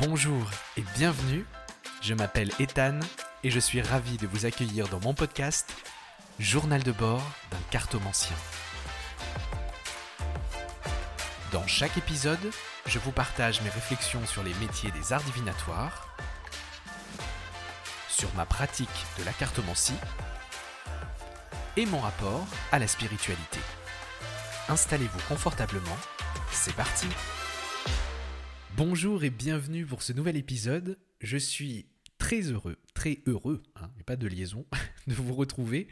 Bonjour et bienvenue. Je m'appelle Ethan et je suis ravi de vous accueillir dans mon podcast Journal de bord d'un cartomancien. Dans chaque épisode, je vous partage mes réflexions sur les métiers des arts divinatoires, sur ma pratique de la cartomancie et mon rapport à la spiritualité. Installez-vous confortablement, c'est parti Bonjour et bienvenue pour ce nouvel épisode. Je suis très heureux, très heureux, hein, mais pas de liaison, de vous retrouver,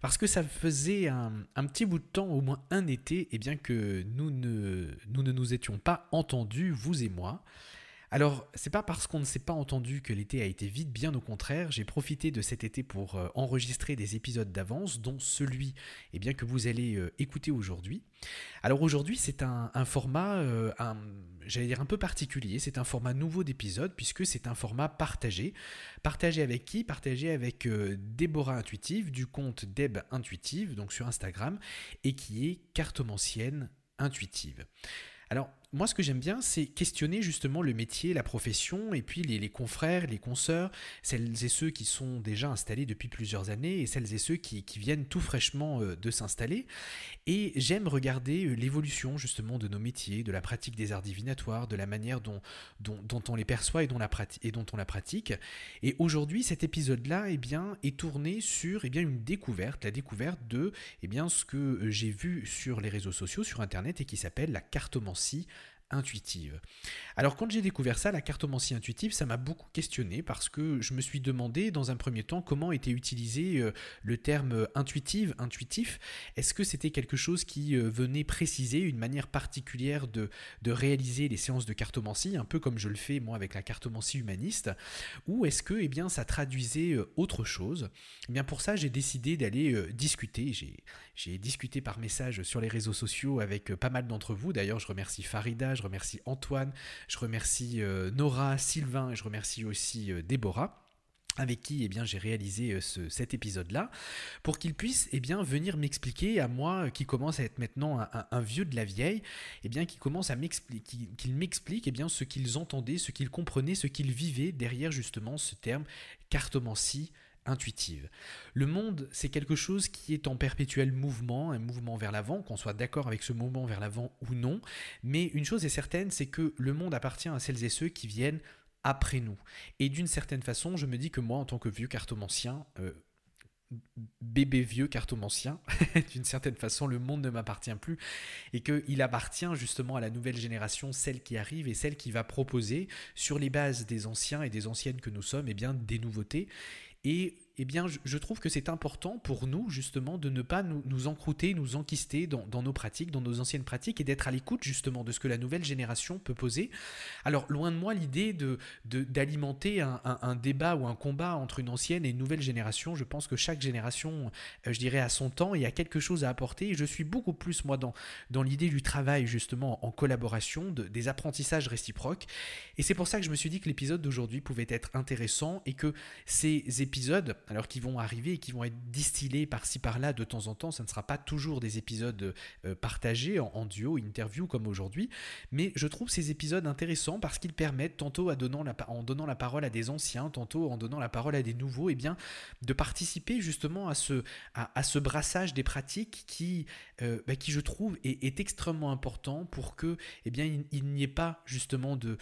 parce que ça faisait un, petit bout de temps, au moins un été, et eh bien que nous ne, nous ne nous étions pas entendus, vous et moi. Alors, c'est pas parce qu'on ne s'est pas entendu que l'été a été vide, bien au contraire, j'ai profité de cet été pour euh, enregistrer des épisodes d'avance, dont celui eh bien, que vous allez euh, écouter aujourd'hui. Alors aujourd'hui, c'est un, format, euh, j'allais dire un peu particulier, c'est un format nouveau d'épisode, puisque c'est un format partagé. Partagé avec qui? Partagé avec Déborah Intuitive, du compte Deb Intuitive, donc sur Instagram, et qui est cartomancienne intuitive. Alors, moi, ce que j'aime bien, c'est questionner justement le métier, la profession, et puis les, confrères, les consoeurs, celles et ceux qui sont déjà installés depuis plusieurs années, et celles et ceux qui, viennent tout fraîchement euh, de s'installer. Et j'aime regarder euh, l'évolution justement de nos métiers, de la pratique des arts divinatoires, de la manière dont, on les perçoit et dont, on la pratique. Et aujourd'hui, cet épisode-là eh bien, est tourné sur eh une découverte, la découverte de eh ce que euh, j'ai vu sur les réseaux sociaux, sur Internet, et qui s'appelle la cartomancie intuitive. Alors quand j'ai découvert ça, la cartomancie intuitive, ça m'a beaucoup questionné parce que je me suis demandé dans un premier temps comment était utilisé euh, le terme intuitive, intuitif. Est-ce que c'était quelque chose qui euh, venait préciser une manière particulière de, de réaliser les séances de cartomancie, un peu comme je le fais moi avec la cartomancie humaniste, ou est-ce que eh bien, ça traduisait euh, autre chose? Eh bien Pour ça, j'ai décidé d'aller discuter. J'ai discuté par message sur les réseaux sociaux avec pas mal d'entre vous. D'ailleurs, je remercie Farida, je remercie Antoine, je remercie euh, Nora, Sylvain et je remercie aussi euh, Déborah avec qui eh j'ai réalisé euh, cet épisode-là, pour qu'ils puissent eh bien, venir m'expliquer à moi, qui commence à être maintenant un, vieux de la vieille, eh bien, qui commence à m'expliquer, qu'ils m'expliquent eh bien, ce qu'ils entendaient, ce qu'ils comprenaient, ce qu'ils vivaient derrière justement ce terme cartomancie, intuitive. Le monde, c'est quelque chose qui est en perpétuel mouvement, un mouvement vers l'avant, qu'on soit d'accord avec ce mouvement vers l'avant ou non, mais une chose est certaine, c'est que le monde appartient à celles et ceux qui viennent après nous. Et d'une certaine façon, je me dis que moi, en tant que vieux cartomancien, euh, bébé vieux cartomancien, d'une certaine façon, le monde ne m'appartient plus et qu'il appartient justement à la nouvelle génération, celle qui arrive et celle qui va proposer, sur les bases des anciens et des anciennes que nous sommes, eh bien, des nouveautés. Et eh bien, je, trouve que c'est important pour nous, justement, de ne pas nous, nous encrouter, nous enquister dans, nos pratiques, dans nos anciennes pratiques, et d'être à l'écoute, justement, de ce que la nouvelle génération peut poser. Alors, loin de moi l'idée de, d'alimenter un, débat ou un combat entre une ancienne et une nouvelle génération. Je pense que chaque génération, euh, je dirais, a son temps et a quelque chose à apporter. Et je suis beaucoup plus, moi, dans, dans l'idée du travail, justement, en collaboration, de, des apprentissages réciproques. Et c'est pour ça que je me suis dit que l'épisode d'aujourd'hui pouvait être intéressant et que ces épisodes alors qui vont arriver et qui vont être distillés par-ci par-là de temps en temps. Ça ne sera pas toujours des épisodes euh, partagés en, duo, interview comme aujourd'hui, mais je trouve ces épisodes intéressants parce qu'ils permettent tantôt en donnant la parole à des anciens, tantôt en donnant la parole à des nouveaux, et eh bien de participer justement à ce, brassage des pratiques qui, euh, bah, je trouve est, extrêmement important pour que eh il, n'y ait pas justement de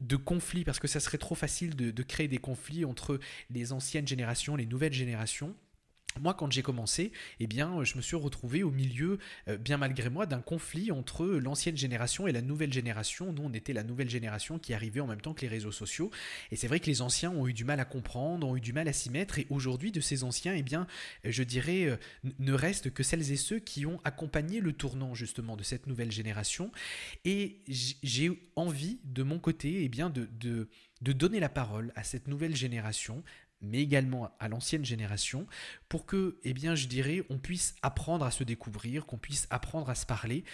de, conflits, parce que ça serait trop facile de, créer des conflits entre les anciennes générations, les nouvelles générations. Moi, quand j'ai commencé, eh bien, je me suis retrouvé au milieu, euh, bien malgré moi, d'un conflit entre l'ancienne génération et la nouvelle génération. Nous, on était la nouvelle génération qui arrivait en même temps que les réseaux sociaux. Et c'est vrai que les anciens ont eu du mal à comprendre, ont eu du mal à s'y mettre. Et aujourd'hui, de ces anciens, eh bien, je dirais, euh, ne restent que celles et ceux qui ont accompagné le tournant justement de cette nouvelle génération. Et j'ai envie, de mon côté, eh bien, de, de de donner la parole à cette nouvelle génération, mais également à l'ancienne génération, pour que, eh bien, je dirais, on puisse apprendre à se découvrir, qu'on puisse apprendre à se parler.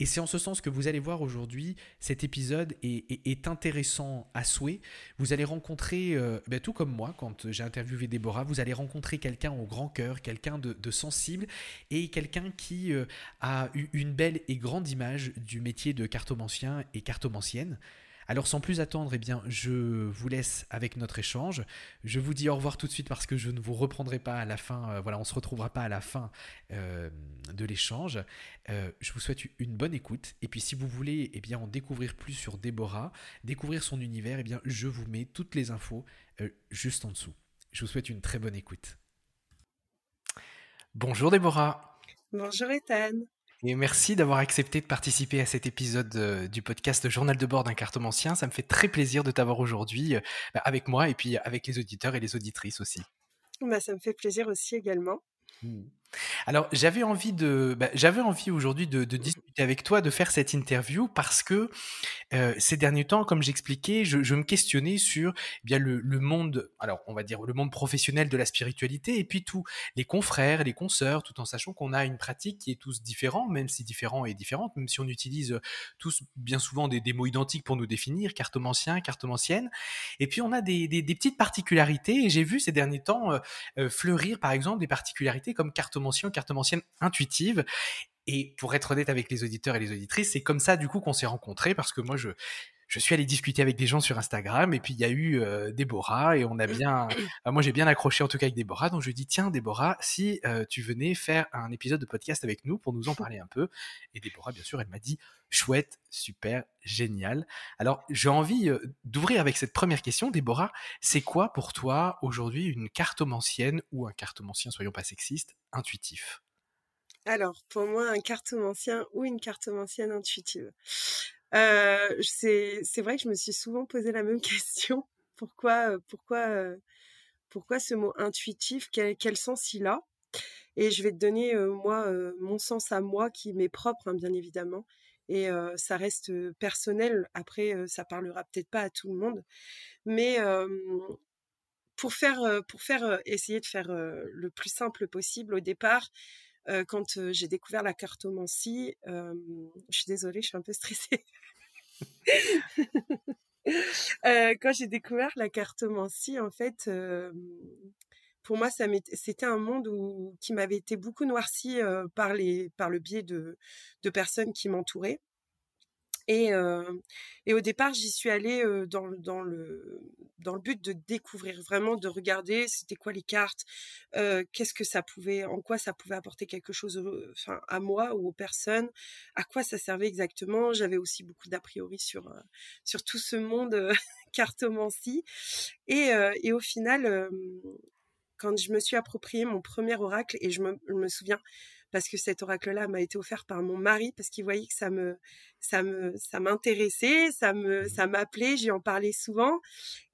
Et c'est en ce sens que vous allez voir aujourd'hui, cet épisode est, intéressant à souhait. Vous allez rencontrer, euh, ben, tout comme moi, quand j'ai interviewé Déborah, vous allez rencontrer quelqu'un au grand cœur, quelqu'un de, sensible et quelqu'un qui euh, a eu une belle et grande image du métier de cartomancien et cartomancienne. Alors sans plus attendre, eh bien, je vous laisse avec notre échange. Je vous dis au revoir tout de suite parce que je ne vous reprendrai pas à la fin. Euh, voilà, on se retrouvera pas à la fin euh, de l'échange. Euh, je vous souhaite une bonne écoute. Et puis si vous voulez eh bien, en découvrir plus sur Déborah, découvrir son univers, eh bien, je vous mets toutes les infos juste en dessous. Je vous souhaite une très bonne écoute. Bonjour Déborah. Bonjour Ethan. Et merci d'avoir accepté de participer à cet épisode euh, du podcast Journal de bord d'un cartomancien. Ça me fait très plaisir de t'avoir aujourd'hui euh, bah, avec moi et puis avec les auditeurs et les auditrices aussi. Bah, ça me fait plaisir aussi également. Mmh. Alors j'avais envie de, bah, j'avais envie aujourd'hui de, discuter avec toi, de faire cette interview parce que euh, ces derniers temps, comme j'expliquais, je, me questionnais sur eh bien le, monde, alors on va dire le monde professionnel de la spiritualité et puis tous les confrères, les consoeurs, tout en sachant qu'on a une pratique qui est tous différent, même si différent et différente, même si on utilise tous bien souvent des, mots identiques pour nous définir, cartomancien, cartomancienne, et puis on a des, petites particularités et j'ai vu ces derniers temps euh, fleurir par exemple des particularités comme cartomancien, cartomancienne intuitive et pour être honnête avec les auditeurs et les auditrices, c'est comme ça du coup qu'on s'est rencontrés parce que moi je je suis allé discuter avec des gens sur Instagram et puis il y a eu euh, Déborah et on a bien, moi j'ai bien accroché en tout cas avec Déborah, donc je lui dis tiens Déborah, si euh, tu venais faire un épisode de podcast avec nous pour nous en parler un peu, et Déborah bien sûr elle m'a dit chouette, super, génial. Alors j'ai envie euh, d'ouvrir avec cette première question, Déborah, c'est quoi pour toi aujourd'hui une cartomancienne ou un cartomancien, soyons pas sexistes, intuitif? Alors, pour moi, un cartomancien ou une cartomancienne intuitive. Euh, c'est, vrai que je me suis souvent posé la même question. Pourquoi, euh, pourquoi, euh, pourquoi ce mot intuitif? Quel, quel sens il a? Et je vais te donner, moi, mon sens à moi qui m'est propre, hein, bien évidemment. Et ça reste personnel. Après, ça parlera peut-être pas à tout le monde. Mais pour faire, pour faire, essayer de faire le plus simple possible au départ, quand j'ai découvert la cartomancie, je suis désolée, je suis un peu stressée. quand j'ai découvert la cartomancie, en fait, pour moi, c'était un monde qui m'avait été beaucoup noirci par, les, par le biais de personnes qui m'entouraient. Et, et, au départ, j'y suis allée dans, dans, le, dans le but de découvrir, vraiment de regarder c'était quoi les cartes, qu'est-ce que ça pouvait, en quoi ça pouvait apporter quelque chose enfin, à moi ou aux personnes, à quoi ça servait exactement. J'avais aussi beaucoup d'a priori sur, sur tout ce monde cartomancie. Et, et au final, quand je me suis approprié mon premier oracle, et je me, je me souviens, parce que cet oracle-là m'a été offert par mon mari parce qu'il voyait que ça me, ça me, ça m'intéressait, ça me, ça m'appelait, j'y en parlais souvent.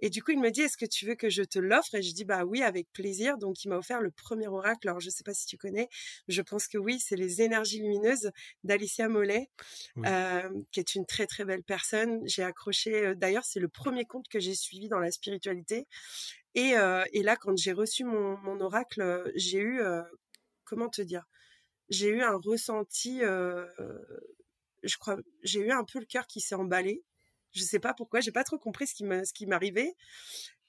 Et du coup, il me dit, est-ce que tu veux que je te l'offre? Et je dis, bah oui, avec plaisir. Donc, il m'a offert le premier oracle. Alors, je sais pas si tu connais, je pense que oui, c'est les énergies lumineuses d'Alicia Mollet, euh, qui est une très, très belle personne. J'ai accroché, euh, d'ailleurs, c'est le premier compte que j'ai suivi dans la spiritualité. Et, euh, et là, quand j'ai reçu mon, mon oracle, j'ai eu, comment te dire, j'ai eu un ressenti, je crois, j'ai eu un peu le cœur qui s'est emballé. Je sais pas pourquoi, j'ai pas trop compris ce qui m'arrivait.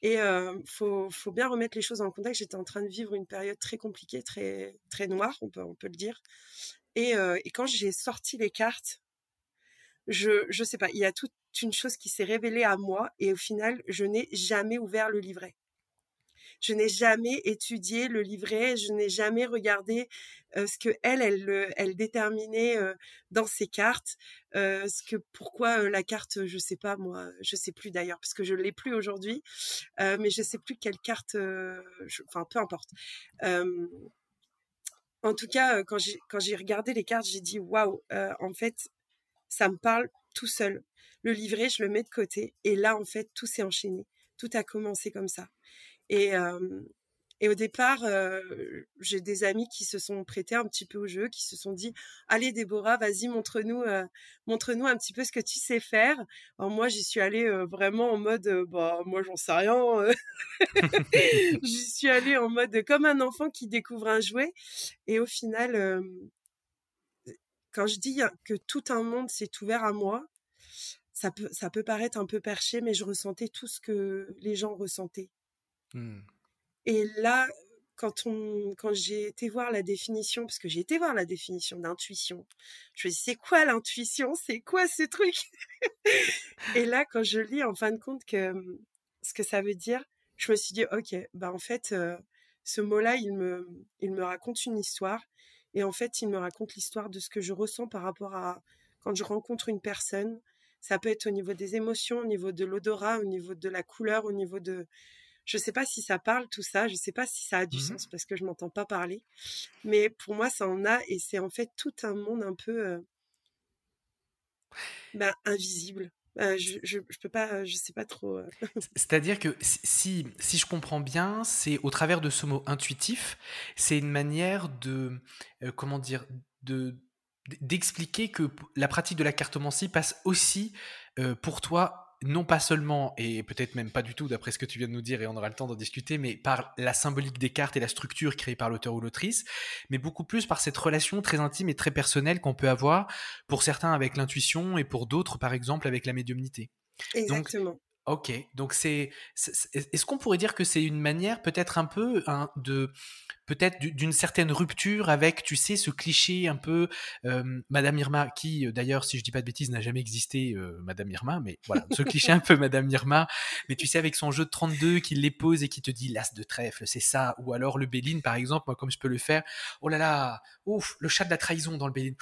Et euh, faut, faut bien remettre les choses en contexte. J'étais en train de vivre une période très compliquée, très très noire, on peut on peut le dire. Et, et quand j'ai sorti les cartes, je je sais pas, il y a toute une chose qui s'est révélée à moi et au final, je n'ai jamais ouvert le livret. Je n'ai jamais étudié le livret, je n'ai jamais regardé ce que elle, elle, déterminait dans ses cartes, ce que pourquoi la carte, je sais pas moi, je sais plus d'ailleurs parce que je l'ai plus aujourd'hui, mais je sais plus quelle carte, enfin peu importe. en tout cas, quand j'ai quand j'ai regardé les cartes, j'ai dit waouh, en fait, ça me parle tout seul. Le livret, je le mets de côté et là, en fait, tout s'est enchaîné. Tout a commencé comme ça. Et, et au départ, j'ai des amis qui se sont prêtés un petit peu au jeu, qui se sont dit "Allez Déborah, vas-y, montre-nous, montre-nous un petit peu ce que tu sais faire." Alors moi, j'y suis allée vraiment en mode "Bah moi, j'en sais rien." j'y suis allée en mode comme un enfant qui découvre un jouet. Et au final, quand je dis que tout un monde s'est ouvert à moi, ça peut, ça peut paraître un peu perché, mais je ressentais tout ce que les gens ressentaient. Mmh. Et là, quand quand j'ai été voir la définition, parce que j'ai été voir la définition d'intuition, je me dis c'est quoi l'intuition, c'est quoi ce truc? Et là, quand je lis en fin de compte que ce que ça veut dire, je me suis dit ok, bah en fait, ce mot-là, il me, il me raconte une histoire, et en fait, il me raconte l'histoire de ce que je ressens par rapport à quand je rencontre une personne. Ça peut être au niveau des émotions, au niveau de l'odorat, au niveau de la couleur, au niveau de je sais pas si ça parle tout ça, je sais pas si ça a du mmh sens parce que je m'entends pas parler, mais pour moi ça en a et c'est en fait tout un monde un peu bah, invisible. je, je, peux pas, je sais pas trop. C'est-à-dire que si, si je comprends bien, c'est au travers de ce mot intuitif, c'est une manière de, comment dire, de d'expliquer que la pratique de la cartomancie passe aussi pour toi non pas seulement, et peut-être même pas du tout d'après ce que tu viens de nous dire, et on aura le temps d'en discuter, mais par la symbolique des cartes et la structure créée par l'auteur ou l'autrice, mais beaucoup plus par cette relation très intime et très personnelle qu'on peut avoir pour certains avec l'intuition et pour d'autres, par exemple, avec la médiumnité. Exactement. Ok, donc c'est, est-ce qu'on pourrait dire que c'est une manière peut-être un peu hein, de, peut-être d'une certaine rupture avec, tu sais, ce cliché un peu Madame Irma, qui d'ailleurs, si je dis pas de bêtises, n'a jamais existé, Madame Irma, mais voilà, ce cliché un peu Madame Irma, mais tu sais avec son jeu de 32 qui l'épose et qui te dit l'as de trèfle, c'est ça, ou alors le Béline par exemple, moi comme je peux le faire, oh là là, ouf, le chat de la trahison dans le Béline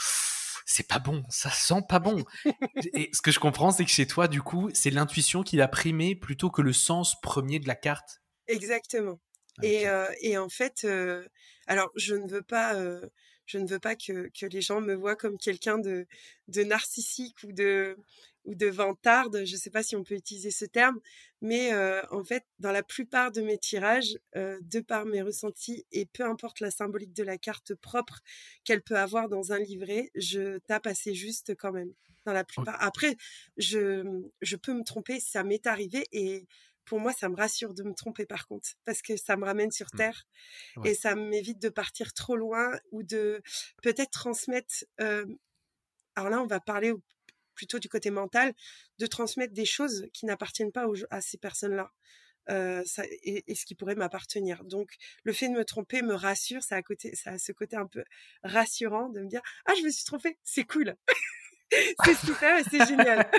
c'est pas bon, ça sent pas bon. et ce que je comprends, c'est que chez toi, du coup, c'est l'intuition qui a primé plutôt que le sens premier de la carte. Exactement. Et, euh, et, en fait, euh, alors je ne veux pas, euh, je ne veux pas que, que, les gens me voient comme quelqu'un de, de narcissique ou de ou de vantarde, je ne sais pas si on peut utiliser ce terme, mais en fait, dans la plupart de mes tirages, de par mes ressentis, et peu importe la symbolique de la carte propre qu'elle peut avoir dans un livret, je tape assez juste quand même. Dans la plupart. Après, je, je peux me tromper, ça m'est arrivé, et pour moi, ça me rassure de me tromper par contre, parce que ça me ramène sur mmh. Terre, et ça m'évite de partir trop loin, ou de peut-être transmettre... alors là, on va parler plutôt du côté mental, de transmettre des choses qui n'appartiennent pas à ces personnes-là. Euh, et, ce qui pourrait m'appartenir. Donc, le fait de me tromper me rassure, ça a, côté, ça a ce côté un peu rassurant de me dire Ah, je me suis trompée, c'est cool. c'est super et c'est génial.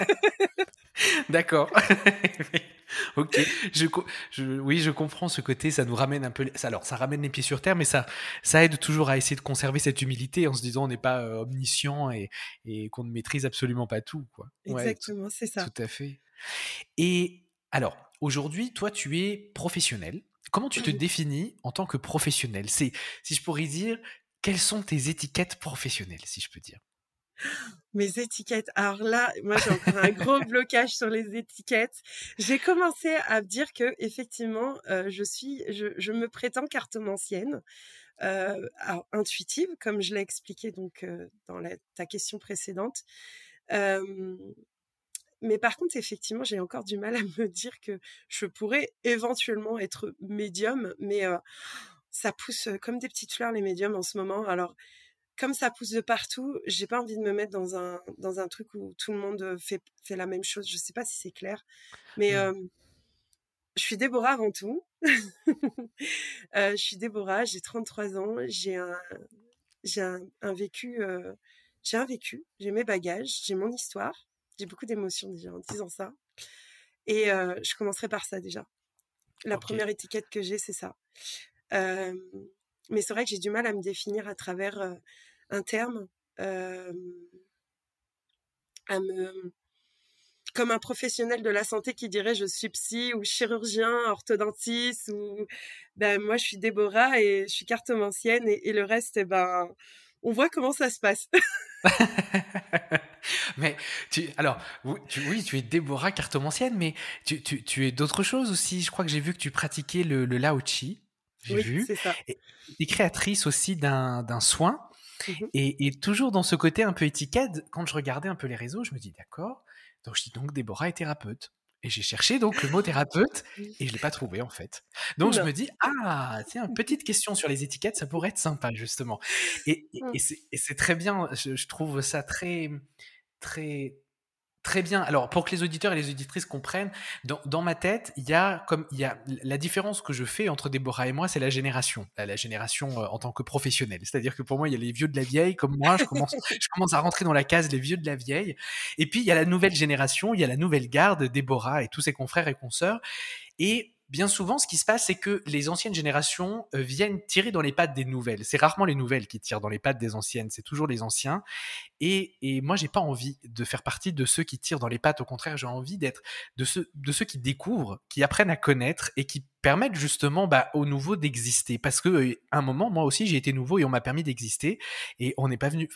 D'accord. ok. Je, oui, je comprends ce côté. Ça nous ramène un peu. Alors, ça ramène les pieds sur terre, mais ça, ça aide toujours à essayer de conserver cette humilité en se disant on n'est pas euh, omniscient et, et qu'on ne maîtrise absolument pas tout. Quoi. Exactement, c'est ça. Tout à fait. Et alors, aujourd'hui, toi, tu es professionnel. Comment tu te définis en tant que professionnel? C'est, si je pourrais dire, quelles sont tes étiquettes professionnelles, si je peux dire? Mes étiquettes. Alors là, moi j'ai encore un gros blocage sur les étiquettes. J'ai commencé à dire que effectivement, euh, je suis, je, me prétends cartomancienne, euh, intuitive, comme je l'ai expliqué donc euh, dans ta question précédente. mais par contre, effectivement, j'ai encore du mal à me dire que je pourrais éventuellement être médium, mais ça pousse comme des petites fleurs les médiums en ce moment. Alors comme ça pousse de partout, j'ai pas envie de me mettre dans un dans un truc où tout le monde fait fait la même chose. Je sais pas si c'est clair, mais mmh. je suis Déborah avant tout. je suis Déborah, j'ai 33 ans, j'ai un j'ai un, vécu j'ai un vécu, j'ai mes bagages, j'ai mon histoire, j'ai beaucoup d'émotions déjà en disant ça. Et je commencerai par ça déjà. La première étiquette que j'ai, c'est ça. Mais c'est vrai que j'ai du mal à me définir à travers un terme comme un professionnel de la santé qui dirait je suis psy ou chirurgien, orthodontiste ou ben moi je suis Déborah et je suis cartomancienne et, et le reste eh ben on voit comment ça se passe. mais tu, alors, oui, tu es Déborah cartomancienne, mais tu, tu, tu es d'autres choses aussi? Je crois que j'ai vu que tu pratiquais le, le Lao Chi. J'ai oui, vu. Ça. Et, et créatrice aussi d'un soin Mmh et, toujours dans ce côté un peu étiquette, quand je regardais un peu les réseaux, je me dis d'accord. Donc je dis donc Déborah est thérapeute. Et j'ai cherché donc le mot thérapeute et je l'ai pas trouvé en fait. Donc je me dis ah tiens petite question sur les étiquettes ça pourrait être sympa justement. Et, et, mmh. c'est très bien je, trouve ça très très Très bien. Alors, pour que les auditeurs et les auditrices comprennent, dans, ma tête, il y a comme il y a la différence que je fais entre Déborah et moi, c'est la génération, la, génération euh, en tant que professionnel. C'est-à-dire que pour moi, il y a les vieux de la vieille, comme moi, je commence, je commence à rentrer dans la case les vieux de la vieille. Et puis il y a la nouvelle génération, il y a la nouvelle garde, Déborah et tous ses confrères et consoeurs. Et bien souvent, ce qui se passe, c'est que les anciennes générations euh, viennent tirer dans les pattes des nouvelles. C'est rarement les nouvelles qui tirent dans les pattes des anciennes, c'est toujours les anciens. Et, moi, j'ai pas envie de faire partie de ceux qui tirent dans les pattes. Au contraire, j'ai envie d'être de ceux, qui découvrent, qui apprennent à connaître et qui permettent justement bah, aux nouveaux d'exister. Parce que euh, un moment, moi aussi, j'ai été nouveau et on m'a permis d'exister. Et on n'est pas venu,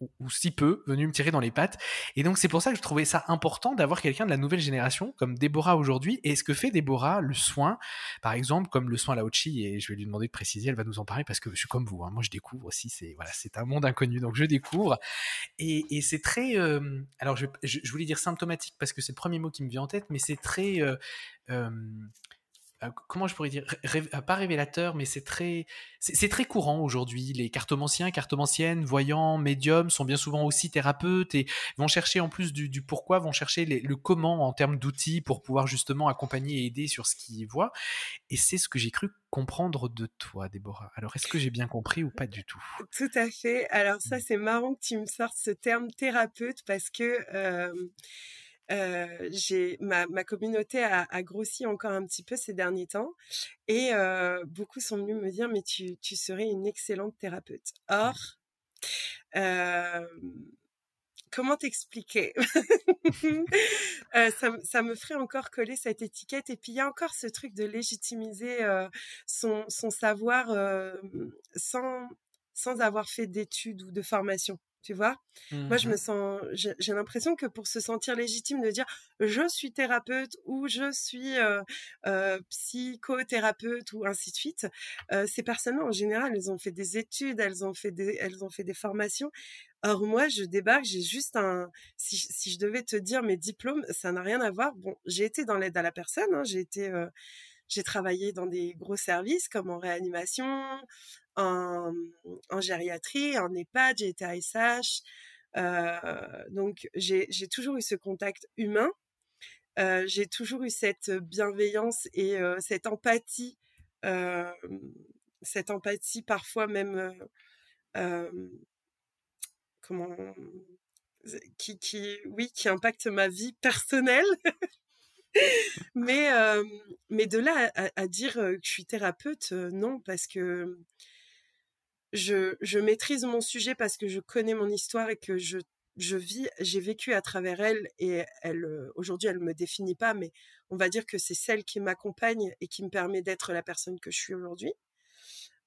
ou, si peu venu me tirer dans les pattes. Et donc c'est pour ça que je trouvais ça important d'avoir quelqu'un de la nouvelle génération comme Déborah aujourd'hui. Et ce que fait Déborah, le soin, par exemple, comme le soin Laochi, et je vais lui demander de préciser, elle va nous en parler parce que je suis comme vous, hein, moi je découvre aussi, c'est voilà, un monde inconnu, donc je découvre. Et, c'est très, euh, alors je, voulais dire symptomatique parce que c'est le premier mot qui me vient en tête, mais c'est très euh, euh, comment je pourrais dire, pas révélateur, mais c'est très, c'est très courant aujourd'hui. Les cartomanciens, cartomanciennes, voyants, médiums sont bien souvent aussi thérapeutes et vont chercher en plus du, pourquoi, vont chercher le comment en termes d'outils pour pouvoir justement accompagner et aider sur ce qu'ils voient. Et c'est ce que j'ai cru comprendre de toi, Déborah. Alors, est-ce que j'ai bien compris ou pas du tout? Tout à fait. Alors ça, mmh. c'est marrant que tu me sortes ce terme thérapeute parce que euh, euh, j'ai ma, ma, communauté a, a, grossi encore un petit peu ces derniers temps et euh, beaucoup sont venus me dire mais tu, tu serais une excellente thérapeute. Or, euh, comment t'expliquer? Euh, ça, ça, me ferait encore coller cette étiquette et puis il y a encore ce truc de légitimiser euh, son, son, savoir euh, sans sans avoir fait d'études ou de formation tu vois? Moi, je me mmh sens, j'ai l'impression que pour se sentir légitime de dire je suis thérapeute ou je suis euh, euh, psychothérapeute ou ainsi de suite, euh, ces personnes en général, elles ont fait des études, elles ont fait des, elles ont fait des formations. Or moi, je débarque, j'ai juste un. Si, si, je devais te dire mes diplômes, ça n'a rien à voir. Bon, j'ai été dans l'aide à la personne, hein, j'ai été j'ai travaillé dans des gros services comme en réanimation, en, en gériatrie, en EHPAD, j'ai à SH. Euh, donc j'ai toujours eu ce contact humain. Euh, j'ai toujours eu cette bienveillance et euh, cette empathie, cette empathie parfois même comment qui, qui oui qui impacte ma vie personnelle mais, mais de là à, dire que je suis thérapeute, non, parce que je, je maîtrise mon sujet parce que je connais mon histoire et que je, je vis, j'ai vécu à travers elle et elle, aujourd'hui, elle me définit pas, mais on va dire que c'est celle qui m'accompagne et qui me permet d'être la personne que je suis aujourd'hui.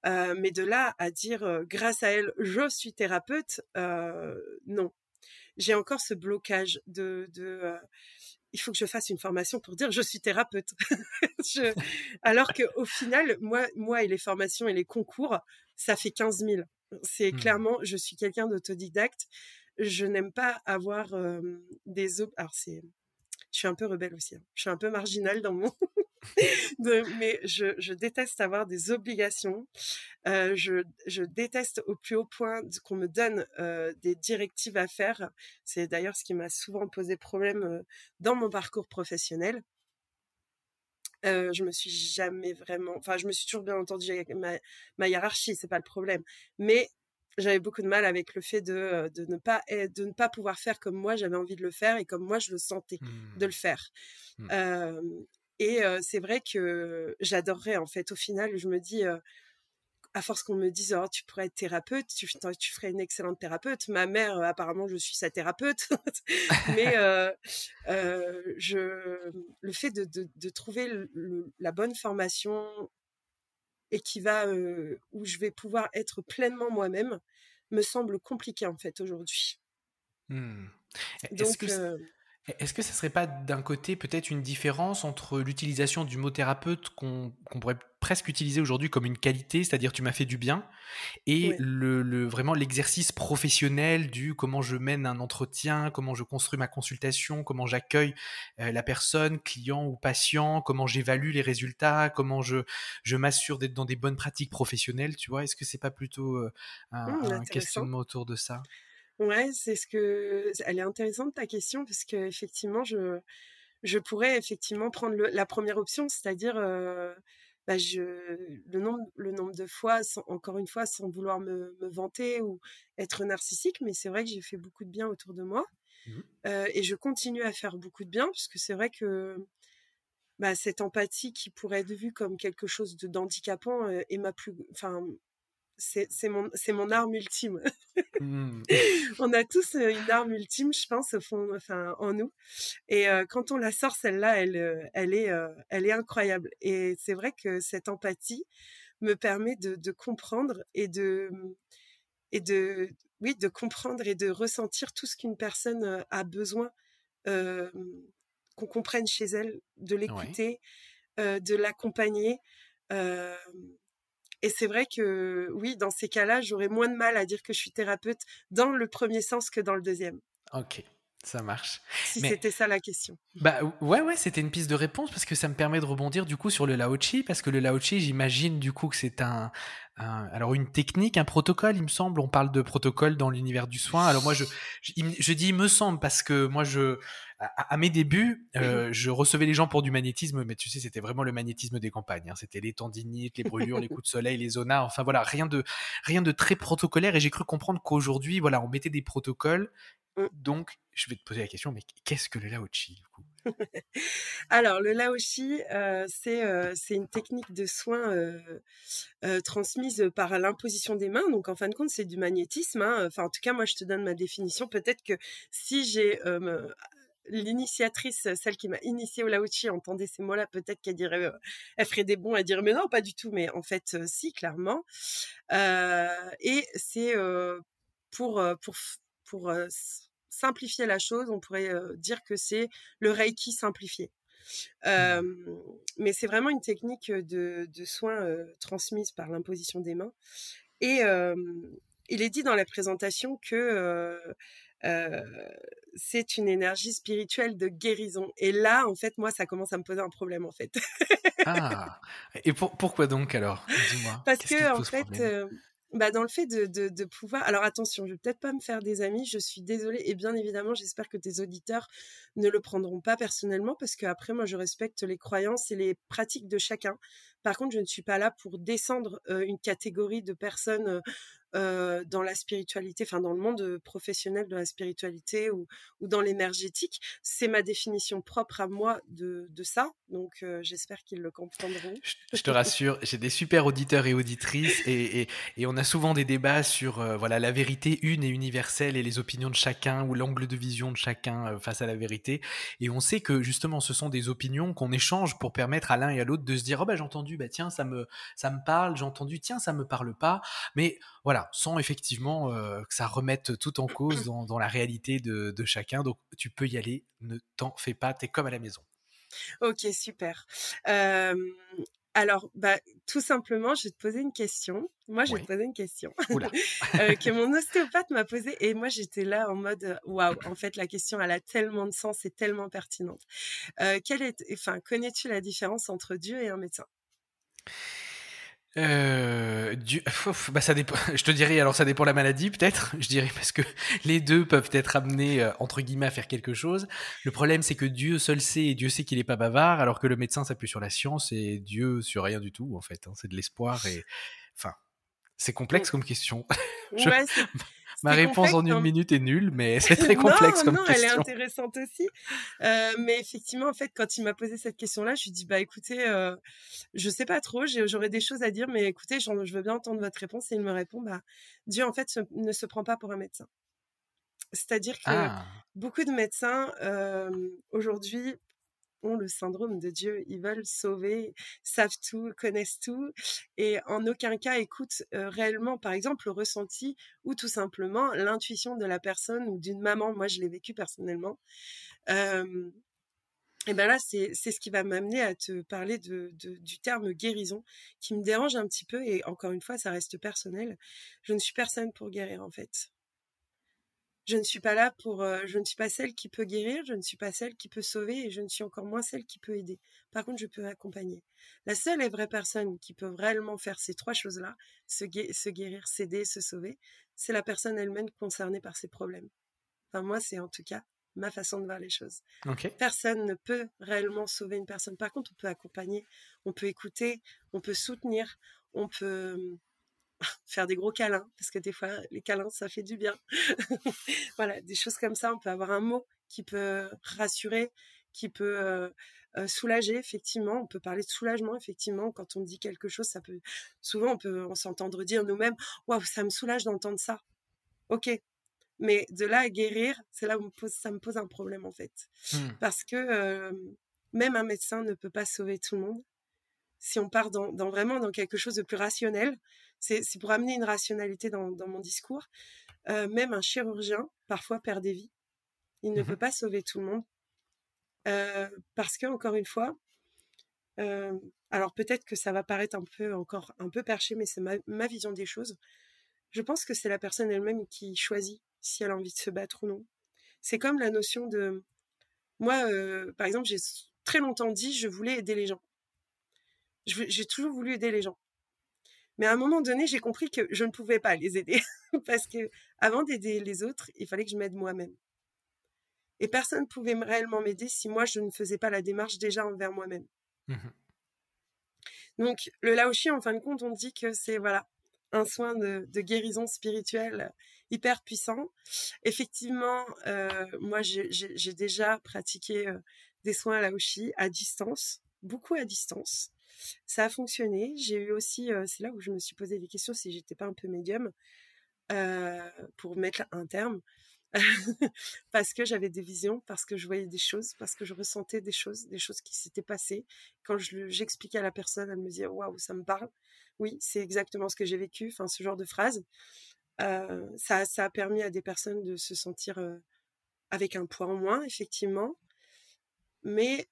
mais de là à dire grâce à elle je suis thérapeute, non. J'ai encore ce blocage de, de il faut que je fasse une formation pour dire je suis thérapeute. je... Alors que au final, moi, moi et les formations et les concours, ça fait 15 000. C'est mmh. clairement, je suis quelqu'un d'autodidacte. Je n'aime pas avoir des... Alors c'est... Je suis un peu rebelle aussi. Hein. Je suis un peu marginale dans mon... mais je, je, déteste avoir des obligations. Euh, je, je, déteste au plus haut point qu'on me donne euh, des directives à faire. C'est d'ailleurs ce qui m'a souvent posé problème euh, dans mon parcours professionnel. Euh, je me suis jamais vraiment, enfin, je me suis toujours bien entendue avec ma, ma hiérarchie, c'est pas le problème. Mais j'avais beaucoup de mal avec le fait de, de, ne pas de ne pas pouvoir faire comme moi j'avais envie de le faire et comme moi je le sentais de le mmh. faire. Mmh. Euh, et c'est vrai que j'adorerais, en fait, au final, je me dis, à force qu'on me dise, oh, tu pourrais être thérapeute, tu, tu ferais une excellente thérapeute. Ma mère, apparemment, je suis sa thérapeute. Mais je, le fait de, de, trouver la bonne formation et qui va, où je vais pouvoir être pleinement moi-même, me semble compliqué, en fait, aujourd'hui. Mmh. Donc, est-ce que ça serait pas d'un côté peut-être une différence entre l'utilisation du mot thérapeute qu'on pourrait presque utiliser aujourd'hui comme une qualité, c'est-à-dire tu m'as fait du bien, et le, vraiment l'exercice professionnel du comment je mène un entretien, comment je construis ma consultation, comment j'accueille euh, la personne, client ou patient, comment j'évalue les résultats, comment je, je m'assure d'être dans des bonnes pratiques professionnelles, tu vois? Est-ce que c'est pas plutôt euh, un, mmh, un questionnement autour de ça? Ouais, c'est ce que elle est intéressante ta question parce que effectivement je je pourrais effectivement prendre la première option, c'est-à-dire euh, bah, je, le nombre le nombre de fois, encore une fois, sans vouloir me, me vanter ou être narcissique, mais c'est vrai que j'ai fait beaucoup de bien autour de moi mmh euh, et je continue à faire beaucoup de bien parce que c'est vrai que bah, cette empathie qui pourrait être vue comme quelque chose de d'handicapant euh, est ma plus, enfin c'est mon, mon arme ultime. Mmh. on a tous une arme ultime, je pense, au fond, enfin, en nous. Et quand on la sort, celle-là, elle, elle, est, elle est incroyable. Et c'est vrai que cette empathie me permet de, de, comprendre et de, et de, oui, de comprendre et de ressentir tout ce qu'une personne a besoin, qu'on comprenne chez elle, de l'écouter, de l'accompagner. Et c'est vrai que oui, dans ces cas-là, j'aurais moins de mal à dire que je suis thérapeute dans le premier sens que dans le deuxième. Ok. Ça marche. Si c'était ça la question. Bah ouais, ouais, c'était une piste de réponse parce que ça me permet de rebondir du coup sur le Laochi parce que le Laochi, j'imagine du coup que c'est un, alors une technique, un protocole, il me semble. On parle de protocole dans l'univers du soin. Alors moi, je, je, dis il me semble parce que moi, je, à, mes débuts, euh, je recevais les gens pour du magnétisme, mais tu sais, c'était vraiment le magnétisme des campagnes. Hein. C'était les tendinites, les brûlures, les coups de soleil, les zonas. Enfin voilà, rien de, rien de très protocolaire. Et j'ai cru comprendre qu'aujourd'hui, voilà, on mettait des protocoles Mmh. Donc, je vais te poser la question, mais qu'est-ce que le Laochi du coup? Alors, le Laochi, euh, euh, c'est une technique de soins euh, transmise par l'imposition des mains. Donc, en fin de compte, c'est du magnétisme. Hein. Enfin, en tout cas, moi, je te donne ma définition. Peut-être que si j'ai l'initiatrice, celle qui m'a initiée au Laochi, entendait ces mots-là, peut-être qu'elle dirait, elle ferait des bons, elle dirait, mais non, pas du tout. Mais en fait, si, clairement. et c'est pour, pour pour simplifier la chose, on pourrait dire que c'est le Reiki simplifié. Mmh. mais c'est vraiment une technique de, soins transmise par l'imposition des mains. Et il est dit dans la présentation que c'est une énergie spirituelle de guérison. Et là, en fait, moi, ça commence à me poser un problème, en fait. ah, et pourquoi donc alors? Dis-moi. Parce que, en fait, bah, dans le fait de, de, de, pouvoir. Alors attention, je vais peut-être pas me faire des amis, je suis désolée. Et bien évidemment, j'espère que tes auditeurs ne le prendront pas personnellement parce qu'après, moi, je respecte les croyances et les pratiques de chacun. Par contre, je ne suis pas là pour descendre une catégorie de personnes dans la spiritualité, enfin dans le monde professionnel de la spiritualité ou, ou dans l'énergétique. C'est ma définition propre à moi de, de ça, donc j'espère qu'ils le comprendront. Je, te rassure, j'ai des super auditeurs et auditrices et, et, et, on a souvent des débats sur voilà la vérité une et universelle et les opinions de chacun ou l'angle de vision de chacun face à la vérité. Et on sait que justement ce sont des opinions qu'on échange pour permettre à l'un et à l'autre de se dire oh bah j'ai entendu bah tiens ça me ça me parle, j'ai entendu tiens ça me parle pas, mais voilà sans effectivement que ça remette tout en cause dans, la réalité de, chacun. Donc tu peux y aller, ne t'en fais pas, t'es comme à la maison. Ok super. Alors, bah, tout simplement, je vais te poser une question. Moi, je vais te poser une question que mon ostéopathe m'a posée et moi, j'étais là en mode waouh. En fait, la question, elle a tellement de sens, c'est tellement pertinente. quelle est, enfin, connais-tu la différence entre Dieu et un médecin? Euh, bah ça dépend. Je te dirais alors ça dépend de la maladie peut-être. Je dirais parce que les deux peuvent être amenés euh, entre guillemets à faire quelque chose. Le problème c'est que Dieu seul sait et Dieu sait qu'il est pas bavard, alors que le médecin s'appuie sur la science et Dieu sur rien du tout en fait. Hein. C'est de l'espoir et enfin c'est complexe comme question. Ouais, Ma réponse en une hein. minute est nulle, mais c'est très complexe comme non, question. elle est intéressante aussi. Euh, mais effectivement, en fait, quand il m'a posé cette question-là, je lui dis bah écoutez, euh, je sais pas trop, j'aurais des choses à dire, mais écoutez, je veux bien entendre votre réponse. Et il me répond bah Dieu en fait ne se prend pas pour un médecin. C'est-à-dire que ah. beaucoup de médecins euh, aujourd'hui ont le syndrome de Dieu. Ils veulent sauver, savent tout, connaissent tout, et en aucun cas écoutent réellement, par exemple, le ressenti ou tout simplement l'intuition de la personne ou d'une maman. Moi, je l'ai vécu personnellement. et ben là, c'est ce qui va m'amener à te parler de, du terme guérison, qui me dérange un petit peu, et encore une fois, ça reste personnel. Je ne suis personne pour guérir, en fait. Je ne suis pas là pour, je ne suis pas celle qui peut guérir, je ne suis pas celle qui peut sauver et je ne suis encore moins celle qui peut aider. Par contre, je peux accompagner. La seule et vraie personne qui peut réellement faire ces trois choses-là, se, guérir, s'aider, se sauver, c'est la personne elle-même concernée par ses problèmes. Enfin, moi, c'est en tout cas ma façon de voir les choses. Personne ne peut réellement sauver une personne. Par contre, on peut accompagner, on peut écouter, on peut soutenir, on peut faire des gros câlins, parce que des fois, les câlins, ça fait du bien. voilà, des choses comme ça. On peut avoir un mot qui peut rassurer, qui peut euh, euh, soulager, effectivement. On peut parler de soulagement, effectivement. Quand on dit quelque chose, ça peut. Souvent, on peut s'entendre dire nous-mêmes Waouh, ça me soulage d'entendre ça. Ok. Mais de là à guérir, c'est là où ça me pose un problème, en fait. Mmh. Parce que euh, même un médecin ne peut pas sauver tout le monde. Si on part dans, vraiment dans quelque chose de plus rationnel, c'est pour amener une rationalité dans, mon discours. même un chirurgien, parfois, perd des vies. Il ne mmh peut pas sauver tout le monde. Euh, parce que encore une fois, euh, alors peut-être que ça va paraître un peu encore un peu perché, mais c'est ma, vision des choses. Je pense que c'est la personne elle-même qui choisit si elle a envie de se battre ou non. C'est comme la notion de moi, euh, par exemple, j'ai très longtemps dit je voulais aider les gens. J'ai toujours voulu aider les gens. Mais à un moment donné, j'ai compris que je ne pouvais pas les aider parce que avant d'aider les autres, il fallait que je m'aide moi-même. Et personne ne pouvait réellement m'aider si moi, je ne faisais pas la démarche déjà envers moi-même. Mmh Donc, le Laoshi, en fin de compte, on dit que c'est voilà un soin de, guérison spirituelle hyper puissant. Effectivement, euh, moi, j'ai déjà pratiqué euh, des soins Laoshi à distance, beaucoup à distance. Ça a fonctionné. J'ai eu aussi, euh, c'est là où je me suis posé des questions si j'étais pas un peu médium pour mettre un terme. parce que j'avais des visions, parce que je voyais des choses, parce que je ressentais des choses, des choses qui s'étaient passées. Quand j'expliquais à la personne, elle me disait waouh, ça me parle. Oui, c'est exactement ce que j'ai vécu. Enfin, ce genre de phrase, euh, ça, ça, a permis à des personnes de se sentir euh, avec un poids en moins, effectivement. Mais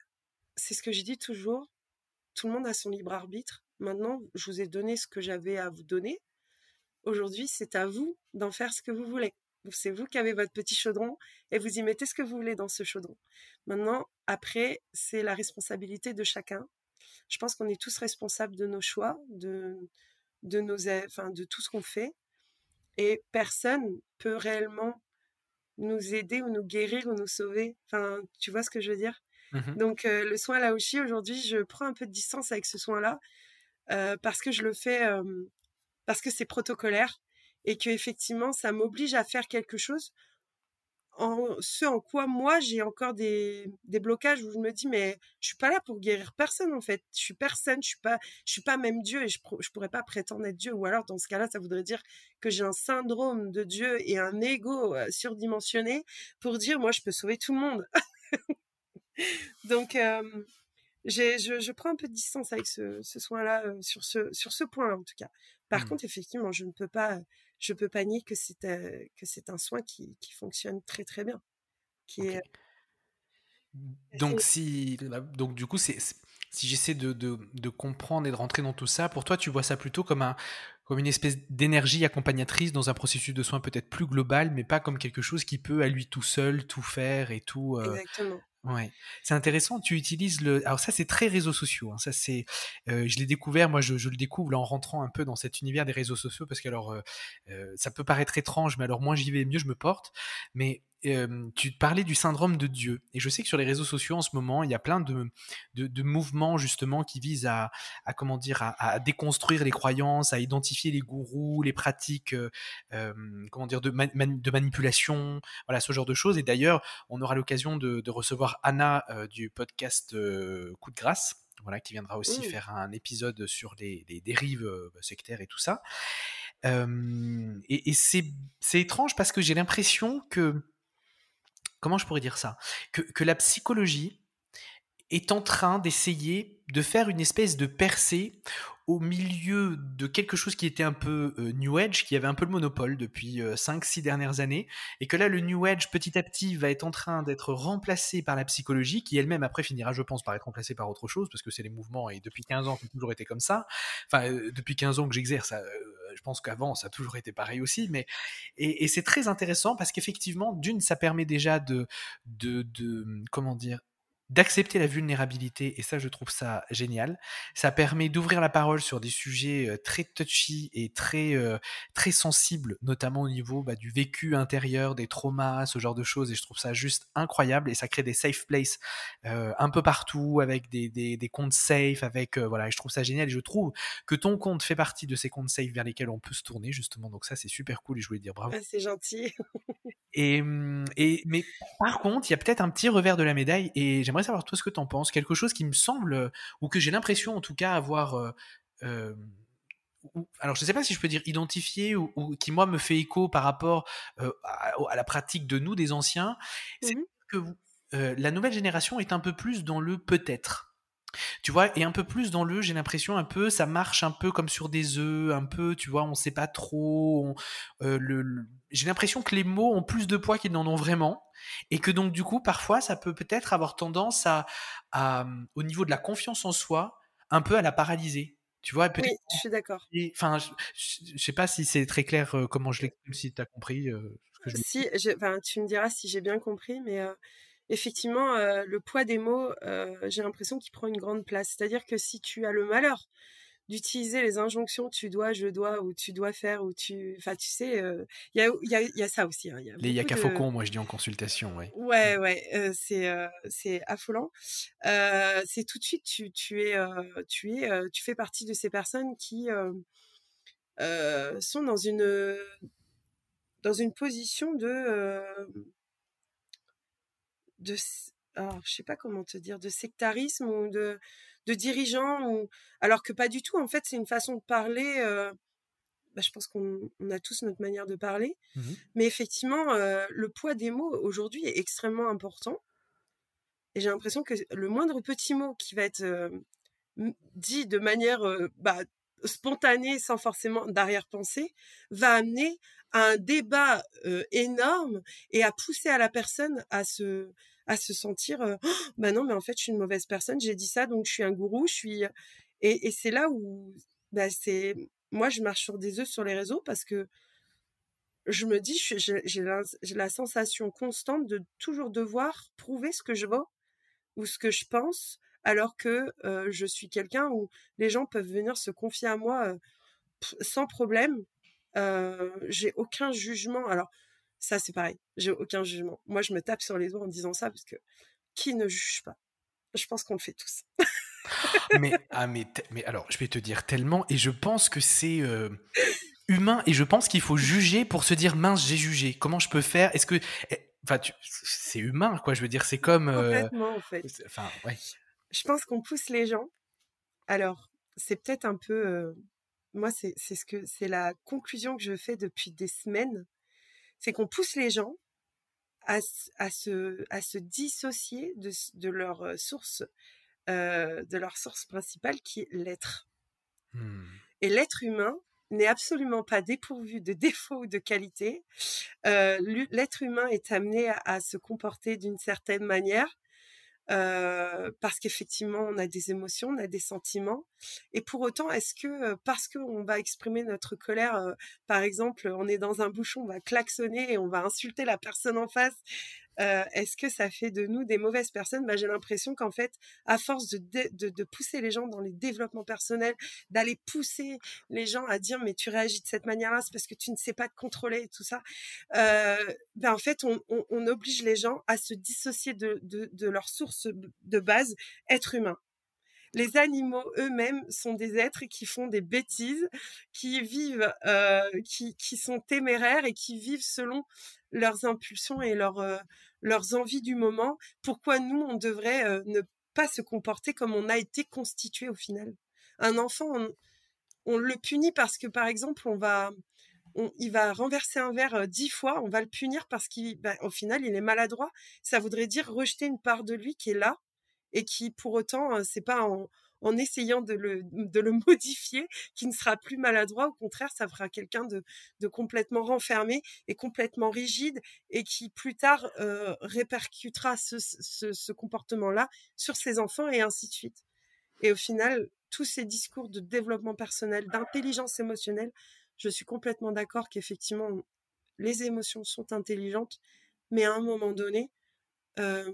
c'est ce que je dis toujours. Tout le monde a son libre arbitre. Maintenant, je vous ai donné ce que j'avais à vous donner. Aujourd'hui, c'est à vous d'en faire ce que vous voulez. C'est vous qui avez votre petit chaudron et vous y mettez ce que vous voulez dans ce chaudron. Maintenant, après, c'est la responsabilité de chacun. Je pense qu'on est tous responsables de nos choix, de, de, nos, enfin, de tout ce qu'on fait. Et personne peut réellement nous aider ou nous guérir ou nous sauver. Enfin, tu vois ce que je veux dire? Mmh Donc, le soin Laoshi, aujourd'hui, je prends un peu de distance avec ce soin-là parce que je le fais, parce que c'est protocolaire et que effectivement ça m'oblige à faire quelque chose en ce en quoi moi j'ai encore des, des, blocages où je me dis mais je suis pas là pour guérir personne en fait. Je suis personne je suis pas je suis pas même Dieu et je, je pourrais pas prétendre être Dieu. Ou alors dans ce cas-là ça voudrait dire que j'ai un syndrome de Dieu et un ego surdimensionné pour dire moi je peux sauver tout le monde donc euh, je, je, prends un peu de distance avec ce, ce soin-là euh, sur ce sur ce point-là en tout cas par mmh. contre effectivement je ne peux pas je peux pas nier que c'est que c'est un soin qui, qui, fonctionne très très bien. Qui est, donc si donc du coup c'est si j'essaie de, de, de, comprendre et de rentrer dans tout ça, pour toi tu vois ça plutôt comme un comme une espèce d'énergie accompagnatrice dans un processus de soins peut-être plus global, mais pas comme quelque chose qui peut à lui tout seul tout faire et tout. Euh, Exactement. Ouais, c'est intéressant. Tu utilises le. Alors ça, c'est très réseaux sociaux. Hein. Ça, c'est. Euh, je l'ai découvert. Moi, je, je, le découvre en rentrant un peu dans cet univers des réseaux sociaux parce que alors, euh, ça peut paraître étrange, mais alors moins j'y vais, mieux je me porte. Mais tu parlais du syndrome de Dieu. Et je sais que sur les réseaux sociaux en ce moment, il y a plein de, de, mouvements justement qui visent à, à comment dire, à, déconstruire les croyances, à identifier les gourous, les pratiques, comment dire, de, de, manipulation, voilà ce genre de choses. Et d'ailleurs, on aura l'occasion de, recevoir Anna du podcast Coup de grâce. Voilà, qui viendra aussi mmh. faire un épisode sur les, les dérives sectaires et tout ça. et, et c'est étrange parce que j'ai l'impression que comment je pourrais dire ça? Que, la psychologie est en train d'essayer de faire une espèce de percée au milieu de quelque chose qui était un peu euh, New Age, qui avait un peu le monopole depuis 5-6 euh, dernières années, et que là, le New Age, petit à petit, va être en train d'être remplacé par la psychologie, qui elle-même, après, finira, je pense, par être remplacée par autre chose, parce que c'est les mouvements, et depuis 15 ans, ça a toujours été comme ça. Enfin, euh, depuis 15 ans que j'exerce, je pense qu'avant, ça a toujours été pareil aussi, mais... Et, c'est très intéressant, parce qu'effectivement, d'une, ça permet déjà de, de, de comment dire, d'accepter la vulnérabilité, et ça, je trouve ça génial. Ça permet d'ouvrir la parole sur des sujets très touchy et très, très sensibles, notamment au niveau bah, du vécu intérieur, des traumas, ce genre de choses, et je trouve ça juste incroyable, et ça crée des safe places un peu partout, avec des, des, des comptes safe, avec, voilà, et je trouve ça génial, et je trouve que ton compte fait partie de ces comptes safe vers lesquels on peut se tourner, justement, donc ça, c'est super cool, et je voulais dire bravo. Ah, c'est gentil. et, mmh, et, mais par contre, il y a peut-être un petit revers de la médaille, et j'aimerais savoir toi ce que tu en penses. Quelque chose qui me semble, ou que j'ai l'impression en tout cas avoir. Euh, euh, alors je ne sais pas si je peux dire identifié ou, qui moi me fait écho par rapport euh, à, la pratique de nous des anciens, c'est mmh que la nouvelle génération est un peu plus dans le peut-être. Tu vois, et un peu plus dans le, j'ai l'impression un peu, ça marche un peu comme sur des œufs, un peu, tu vois, on sait pas trop. le, j'ai l'impression que les mots ont plus de poids qu'ils n'en ont vraiment, et que donc du coup, parfois, ça peut peut-être avoir tendance à, mmh, au niveau de la confiance en soi, un peu à la paralyser. Tu vois, oui, je suis d'accord. Enfin, je, ne sais pas si c'est très clair comment je l'exprime, si tu as compris. ce que je si, tu me diras si j'ai bien compris, mais effectivement, le poids des mots, j'ai l'impression qu'il prend une grande place. C'est-à-dire que si tu as le malheur d'utiliser les injonctions tu dois, je dois, ou tu dois faire, ou tu. Enfin, tu sais, il y, a, y, a, y, a, ça aussi. Hein. Y a les yaka faucons, moi je dis en consultation, ouais. Ouais, mmh. ouais, c'est c'est affolant. c'est tout de suite, tu, tu, es, tu, es, tu fais partie de ces personnes qui sont dans une, dans une position de. De alors, je sais pas comment te dire, de sectarisme ou de de dirigeants, ou... alors que pas du tout. En fait, c'est une façon de parler. Euh, bah, je pense qu'on a tous notre manière de parler, mmh mais effectivement, euh, le poids des mots aujourd'hui est extrêmement important. Et j'ai l'impression que le moindre petit mot qui va être euh, dit de manière bah, spontanée, sans forcément d'arrière-pensée, va amener à un débat énorme et à pousser à la personne à se, à se sentir «Oh, bah non mais en fait je suis une mauvaise personne j'ai dit ça donc je suis un gourou je suis et, et c'est là où bah, c'est moi je marche sur des œufs sur les réseaux parce que je me dis j'ai la, sensation constante de toujours devoir prouver ce que je vaux ou ce que je pense alors que je suis quelqu'un où les gens peuvent venir se confier à moi sans problème. J'ai aucun jugement. Alors ça, c'est pareil. J'ai aucun jugement. Moi, je me tape sur les doigts en disant ça parce que qui ne juge pas? Je pense qu'on le fait tous. mais, ah, mais, mais alors, je vais te dire tellement, et je pense que c'est euh, humain, et je pense qu'il faut juger pour se dire mince, j'ai jugé. Comment je peux faire? Est-ce que. Eh, enfin, c'est humain, quoi. Je veux dire, c'est comme. Euh, Complètement, en fait. Enfin, ouais. Je pense qu'on pousse les gens. Alors, c'est peut-être un peu. Euh, moi, c'est ce que c'est la conclusion que je fais depuis des semaines c'est qu'on pousse les gens à, à, se, à se dissocier de, de leur euh, source, euh, de leur source principale qui est l'être. Mmh. Et l'être humain n'est absolument pas dépourvu de défauts ou de qualités. Euh, l'être humain est amené à, à se comporter d'une certaine manière parce qu'effectivement, on a des émotions, on a des sentiments. Et pour autant, est-ce que parce qu'on va exprimer notre colère, par exemple, on est dans un bouchon, on va klaxonner et on va insulter la personne en face, euh, est-ce que ça fait de nous des mauvaises personnes? Bah, J'ai l'impression qu'en fait, à force de, de, de, pousser les gens dans les développements personnels, d'aller pousser les gens à dire mais tu réagis de cette manière-là, c'est parce que tu ne sais pas te contrôler et tout ça, euh, ben en fait, on, on, on, oblige les gens à se dissocier de, de, de leur source de base, être humain les animaux eux-mêmes sont des êtres qui font des bêtises, qui vivent, euh, qui, sont téméraires et qui vivent selon leurs impulsions et leurs, euh, envies du moment. Pourquoi nous, on devrait euh, ne pas se comporter comme on a été constitué au final? Un enfant, on, le punit parce que, par exemple, on va, il va renverser un verre dix fois, on va le punir parce qu'au bah, final, il est maladroit. Ça voudrait dire rejeter une part de lui qui est là et qui, pour autant, c'est pas en, essayant de le, modifier, qui ne sera plus maladroit. Au contraire, ça fera quelqu'un de, complètement renfermé et complètement rigide et qui plus tard euh, répercutera ce comportement-là sur ses enfants et ainsi de suite. Et au final, tous ces discours de développement personnel, d'intelligence émotionnelle, je suis complètement d'accord qu'effectivement, les émotions sont intelligentes, mais à un moment donné, euh,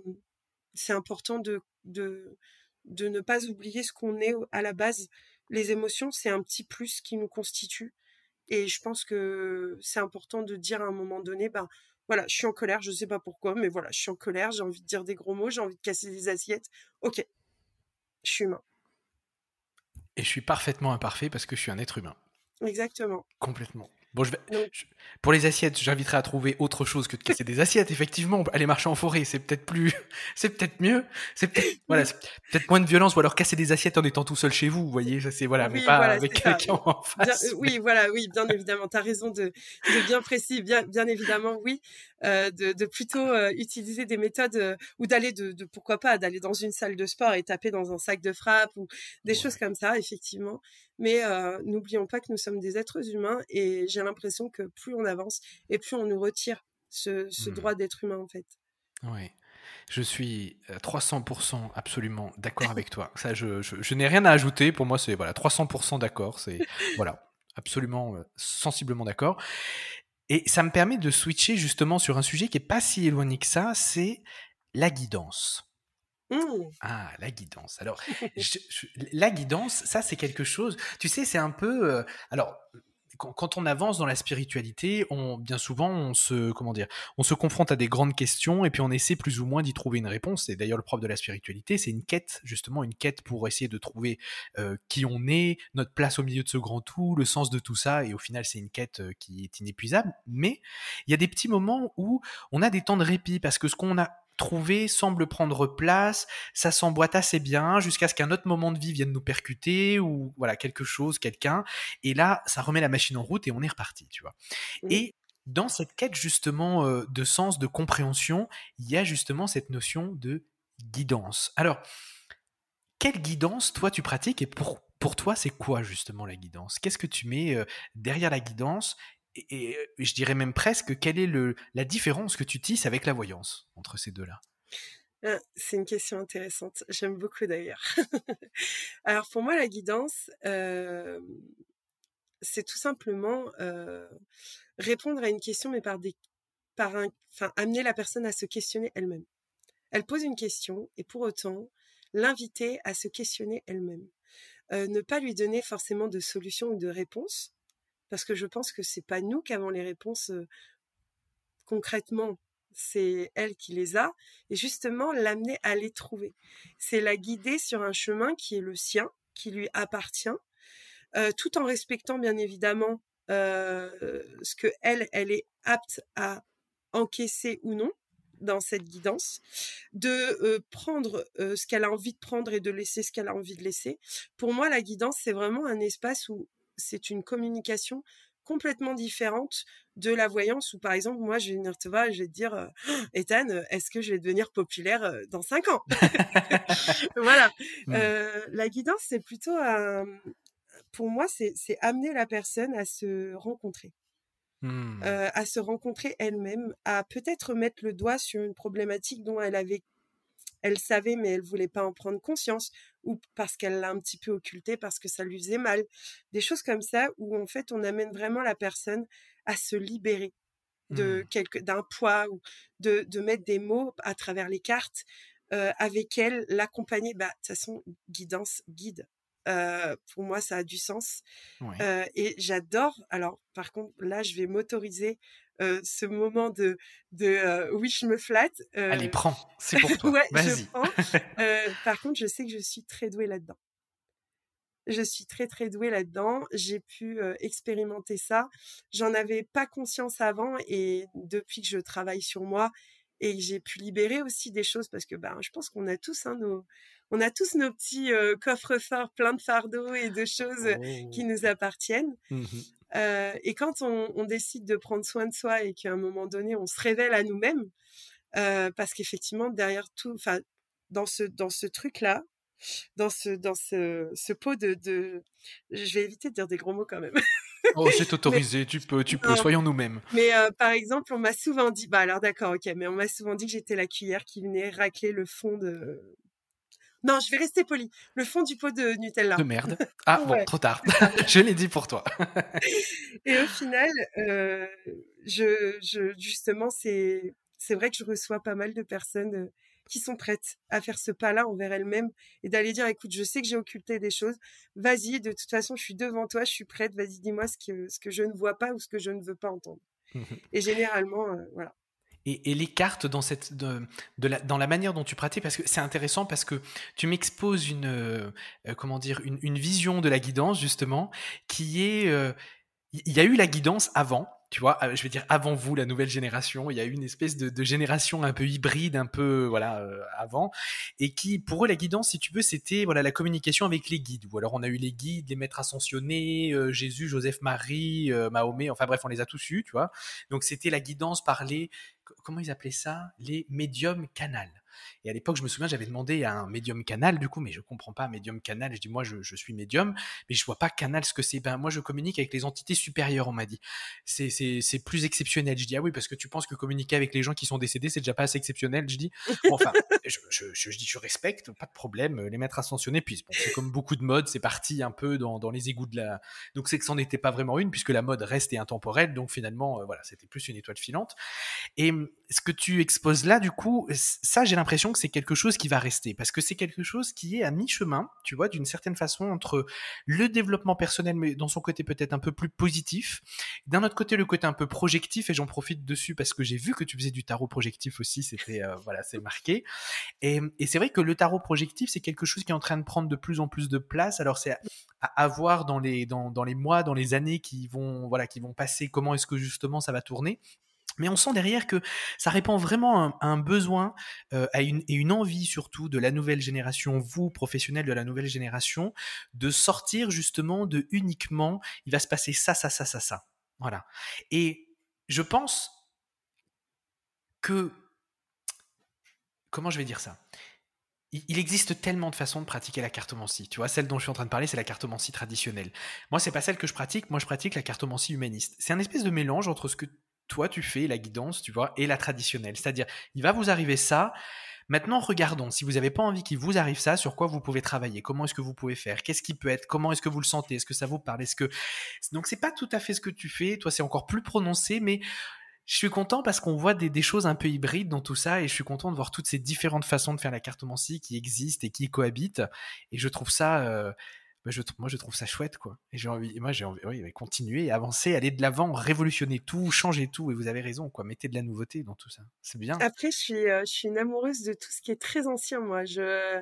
c'est important de, de, de ne pas oublier ce qu'on est à la base. Les émotions, c'est un petit plus qui nous constitue. Et je pense que c'est important de dire à un moment donné, ben voilà, je suis en colère, je sais pas pourquoi, mais voilà, je suis en colère, j'ai envie de dire des gros mots, j'ai envie de casser des assiettes. Ok, je suis humain. Et je suis parfaitement imparfait parce que je suis un être humain. Exactement. Complètement. Bon, je vais, pour les assiettes, j'inviterai à trouver autre chose que de casser des assiettes. Effectivement, aller marcher en forêt, c'est peut-être plus, c'est peut-être mieux, c'est peut-être, voilà, peut-être moins de violence, ou alors casser des assiettes en étant tout seul chez vous, vous voyez, ça c'est voilà, mais pas avec quelqu'un en face. oui, voilà, oui, bien évidemment, tu as raison de, de, bien précis, bien, bien évidemment, oui, euh, de, de, plutôt euh, utiliser des méthodes euh, ou d'aller de, de, pourquoi pas d'aller dans une salle de sport et taper dans un sac de frappe ou des choses comme ça, effectivement. Mais n'oublions pas que nous sommes des êtres humains et j'ai l'impression que plus on avance et plus on nous retire ce, ce mmh. droit d'être humain en fait. Oui. Je suis 300% absolument d'accord avec toi. Ça, je, je, n'ai rien à ajouter. Pour moi, c'est voilà, 300% d'accord. C'est voilà, absolument sensiblement d'accord. Et ça me permet de switcher justement sur un sujet qui est pas si éloigné que ça, c'est la guidance. Mmh. Ah, la guidance. Alors, la guidance, ça c'est quelque chose, tu sais, c'est un peu... Euh, alors, quand, on avance dans la spiritualité, on, bien souvent, on se, comment confronte à des grandes questions et puis on essaie plus ou moins d'y trouver une réponse. Et d'ailleurs, le propre de la spiritualité, c'est une quête, justement, une quête pour essayer de trouver euh, qui on est, notre place au milieu de ce grand tout, le sens de tout ça. Et au final, c'est une quête euh, qui est inépuisable. Mais il y a des petits moments où on a des temps de répit parce que ce qu'on a trouvé semble prendre place, ça s'emboîte assez bien jusqu'à ce qu'un autre moment de vie vienne nous percuter ou voilà quelque chose, quelqu'un, et là ça remet la machine en route et on est reparti, tu vois. Et dans cette quête justement euh, de sens, de compréhension, il y a justement cette notion de guidance. Alors, quelle guidance toi tu pratiques et pour, pour toi c'est quoi justement la guidance? Qu'est-ce que tu mets euh, derrière la guidance? Et, je dirais même presque, quelle est le, la différence que tu tisses avec la voyance entre ces deux-là? Ah, c'est une question intéressante. J'aime beaucoup d'ailleurs. Alors pour moi, la guidance, c'est tout simplement répondre à une question, mais par des, par un, enfin, amener la personne à se questionner elle-même. Elle pose une question et pour autant l'inviter à se questionner elle-même. ne pas lui donner forcément de solution ou de réponse, parce que je pense que c'est pas nous qui avons les réponses concrètement, c'est elle qui les a, et justement l'amener à les trouver. C'est la guider sur un chemin qui est le sien, qui lui appartient, tout en respectant bien évidemment ce que elle est apte à encaisser ou non dans cette guidance, de prendre ce qu'elle a envie de prendre et de laisser ce qu'elle a envie de laisser. Pour moi, la guidance, c'est vraiment un espace où c'est une communication complètement différente de la voyance où par exemple moi je vais venir te voir et je vais te dire Ethan est-ce que je vais devenir populaire dans cinq ans? Voilà mmh. la guidance c'est plutôt pour moi c'est amener la personne à se rencontrer mmh. à se rencontrer elle-même à peut-être mettre le doigt sur une problématique dont elle avait elle savait mais elle voulait pas en prendre conscience ou parce qu'elle l'a un petit peu occulté parce que ça lui faisait mal des choses comme ça où en fait on amène vraiment la personne à se libérer de mmh. quelque d'un poids ou de, de mettre des mots à travers les cartes euh, avec elle l'accompagner bah de toute façon guidance guide euh, pour moi, ça a du sens. Euh, et j'adore. Alors, par contre, là, je vais m'autoriser ce moment de, de oui, je me flatte. Allez, prends, c'est pour toi. Vas-y. par contre, je sais que je suis très douée là-dedans. Je suis très très douée là-dedans. J'ai pu expérimenter ça. J'en avais pas conscience avant et depuis que je travaille sur moi et que j'ai pu libérer aussi des choses parce que ben je pense qu'on a tous hein, nos on a tous nos petits coffres forts pleins de fardeaux et de choses qui oh. nous appartiennent. Mmh euh, et quand on, décide de prendre soin de soi et qu'à un moment donné, on se révèle à nous-mêmes, euh, parce qu'effectivement, derrière tout, enfin, dans ce, dans ce truc-là, dans ce, dans ce, ce pot de, de, je vais éviter de dire des gros mots quand même. oh, c'est autorisé, tu peux, tu peux, soyons nous-mêmes. Mais euh, par exemple, on m'a souvent dit, bah alors d'accord, ok, mais on m'a souvent dit que j'étais la cuillère qui venait racler le fond de, non, je vais rester poli. Le fond du pot de Nutella. De merde. Ah bon, trop tard. je l'ai dit pour toi. et au final, euh, je, je, justement, c'est, vrai que je reçois pas mal de personnes euh, qui sont prêtes à faire ce pas-là envers elles-mêmes et d'aller dire, écoute, je sais que j'ai occulté des choses, vas-y, de toute façon, je suis devant toi, je suis prête, vas-y, dis-moi ce que, ce que je ne vois pas ou ce que je ne veux pas entendre. et généralement, euh, voilà. Et, les cartes dans, cette, la, dans la manière dont tu pratiques, parce que c'est intéressant parce que tu m'exposes une, euh, comment dire, une, vision de la guidance, justement, qui est... Il y a eu la guidance avant, tu vois, euh, je vais dire avant vous, la nouvelle génération, il y a eu une espèce de, génération un peu hybride, un peu voilà euh, avant, et qui pour eux la guidance, si tu veux, c'était voilà la communication avec les guides. Ou alors on a eu les guides, les maîtres ascensionnés, euh, Jésus, Joseph, Marie, Mahomet, enfin bref, on les a tous eus, tu vois. Donc c'était la guidance par les comment ils appelaient ça, les médiums canals. Et à l'époque, je me souviens, j'avais demandé à un médium canal, du coup, mais je comprends pas médium canal. Je dis, moi, je, suis médium, mais je vois pas canal ce que c'est. Ben, moi, je communique avec les entités supérieures, on m'a dit. C'est, plus exceptionnel. Je dis, ah oui, parce que tu penses que communiquer avec les gens qui sont décédés, c'est déjà pas assez exceptionnel. Je dis, enfin, je, je, dis, je respecte, pas de problème, les maîtres ascensionnés. Puis, bon, c'est comme beaucoup de modes, c'est parti un peu dans, dans les égouts de la. Donc, c'est que c'en n'était pas vraiment une, puisque la mode reste et intemporelle. Donc, finalement, euh, voilà, c'était plus une étoile filante. Et ce que tu exposes là, du coup, ça, j'ai l'impression que c'est quelque chose qui va rester parce que c'est quelque chose qui est à mi-chemin, tu vois, d'une certaine façon entre le développement personnel, mais dans son côté peut-être un peu plus positif, d'un autre côté le côté un peu projectif et j'en profite dessus parce que j'ai vu que tu faisais du tarot projectif aussi, c'était euh, voilà, c'est marqué. Et, c'est vrai que le tarot projectif, c'est quelque chose qui est en train de prendre de plus en plus de place. Alors c'est à, à, voir dans les dans, dans les mois, dans les années qui vont voilà qui vont passer. Comment est-ce que justement ça va tourner mais on sent derrière que ça répond vraiment à un, besoin euh, à et une envie surtout de la nouvelle génération, vous, professionnels de la nouvelle génération, de sortir justement de uniquement il va se passer ça, ça, ça, ça, ça. Voilà. Et je pense que... Comment je vais dire ça? Il existe tellement de façons de pratiquer la cartomancie. Tu vois, celle dont je suis en train de parler, c'est la cartomancie traditionnelle. Moi, c'est pas celle que je pratique. Moi, je pratique la cartomancie humaniste. C'est un espèce de mélange entre ce que toi tu fais la guidance, tu vois, et la traditionnelle. C'est-à-dire, il va vous arriver ça. Maintenant, regardons, si vous n'avez pas envie qu'il vous arrive ça, sur quoi vous pouvez travailler, comment est-ce que vous pouvez faire, qu'est-ce qui peut être, comment est-ce que vous le sentez, est-ce que ça vous parle, est-ce que... Donc, c'est pas tout à fait ce que tu fais, toi, c'est encore plus prononcé, mais je suis content parce qu'on voit des, choses un peu hybrides dans tout ça, et je suis content de voir toutes ces différentes façons de faire la cartomancie qui existent et qui cohabitent, et je trouve ça... Euh, bah, moi je trouve ça chouette quoi. Et j'ai envie, moi j'ai envie, oui, continuer, avancer, aller de l'avant, révolutionner tout, changer tout. Et vous avez raison quoi, mettez de la nouveauté dans tout ça, c'est bien. Après je suis, euh, je suis une amoureuse de tout ce qui est très ancien. Moi, je,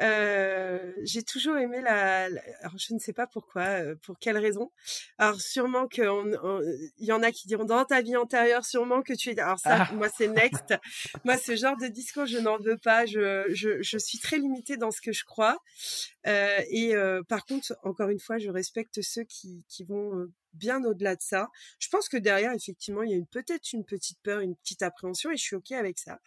euh, j'ai toujours aimé la, alors je ne sais pas pourquoi, euh, pour quelle raison. Alors sûrement qu'il y en a qui diront dans ta vie antérieure, sûrement que tu es. Alors ça, ah. moi c'est next. moi ce genre de discours je n'en veux pas. Je, je, je suis très limitée dans ce que je crois. Et par contre, encore une fois, je respecte ceux qui, qui vont bien au-delà de ça. Je pense que derrière, effectivement, il y a peut-être une petite peur, une petite appréhension, et je suis ok avec ça.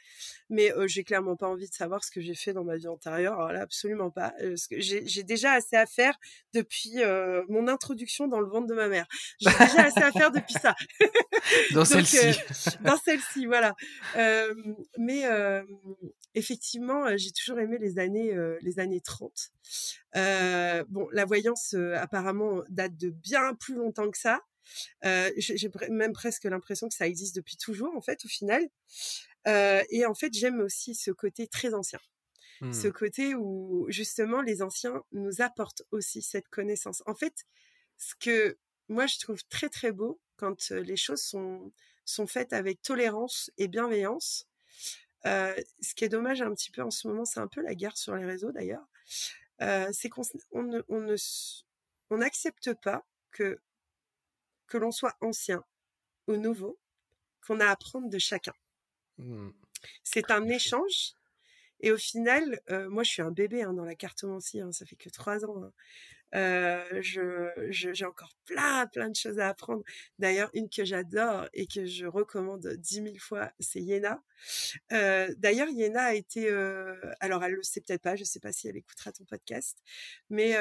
Mais euh, j'ai clairement pas envie de savoir ce que j'ai fait dans ma vie antérieure. Alors là, absolument pas. j'ai déjà assez à faire depuis mon introduction dans le ventre de ma mère. J'ai déjà assez à faire depuis ça. dans celle-ci. dans celle-ci, voilà. mais effectivement, j'ai toujours aimé les années, les années 30. Bon, la voyance apparemment date de bien plus longtemps que ça. j'ai même presque l'impression que ça existe depuis toujours en fait au final. et en fait, j'aime aussi ce côté très ancien. Ce mmh. côté où justement les anciens nous apportent aussi cette connaissance. En fait, ce que moi je trouve très très beau quand les choses sont, sont faites avec tolérance et bienveillance, ce qui est dommage un petit peu en ce moment, c'est un peu la guerre sur les réseaux d'ailleurs, c'est qu'on on on n'accepte pas que, que l'on soit ancien ou nouveau, qu'on a à apprendre de chacun. Mmh. C'est un échange. Et au final, moi, je suis un bébé hein, dans la cartomancie. Hein, ça fait que trois ans. Hein. Euh, je, j'ai encore plein, plein de choses à apprendre. D'ailleurs, une que j'adore et que je recommande dix mille fois, c'est Yéna. Euh, d'ailleurs, Yéna a été, euh, alors elle le sait peut-être pas, je sais pas si elle écoutera ton podcast, mais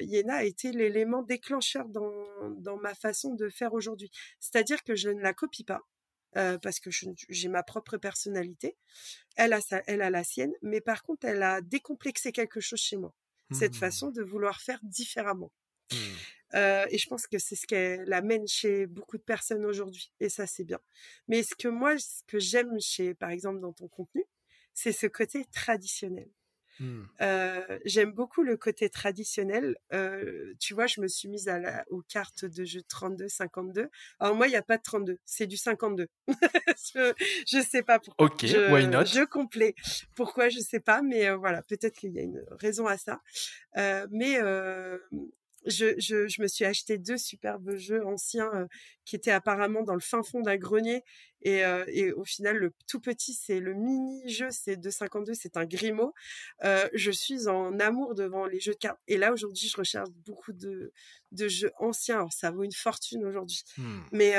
Yéna a été l'élément déclencheur dans, dans ma façon de faire aujourd'hui. C'est-à-dire que je ne la copie pas. Parce que j'ai ma propre personnalité. Elle a, sa, elle a la sienne, mais par contre, elle a décomplexé quelque chose chez moi cette mmh. façon de vouloir faire différemment. Mmh. Euh, et je pense que c'est ce qu'elle amène chez beaucoup de personnes aujourd'hui. Et ça, c'est bien. Mais ce que moi, ce que j'aime chez, par exemple, dans ton contenu, c'est ce côté traditionnel. Mmh. j'aime beaucoup le côté traditionnel. tu vois, je me suis mise à la, aux cartes de jeu 32, 52. Alors moi, il n'y a pas de 32, c'est du 52. je, je sais pas pourquoi. Ok, why not? Je complet. Pourquoi, je sais pas, mais voilà, peut-être qu'il y a une raison à ça. mais je, je, je, me suis acheté deux superbes jeux anciens euh, qui étaient apparemment dans le fin fond d'un grenier. Et, euh, et, au final, le tout petit, c'est le mini-jeu, c'est 2,52, c'est un Grimaud. Euh, je suis en amour devant les jeux de cartes. Et là, aujourd'hui, je recherche beaucoup de, de jeux anciens. Alors, ça vaut une fortune aujourd'hui. Mmh. Mais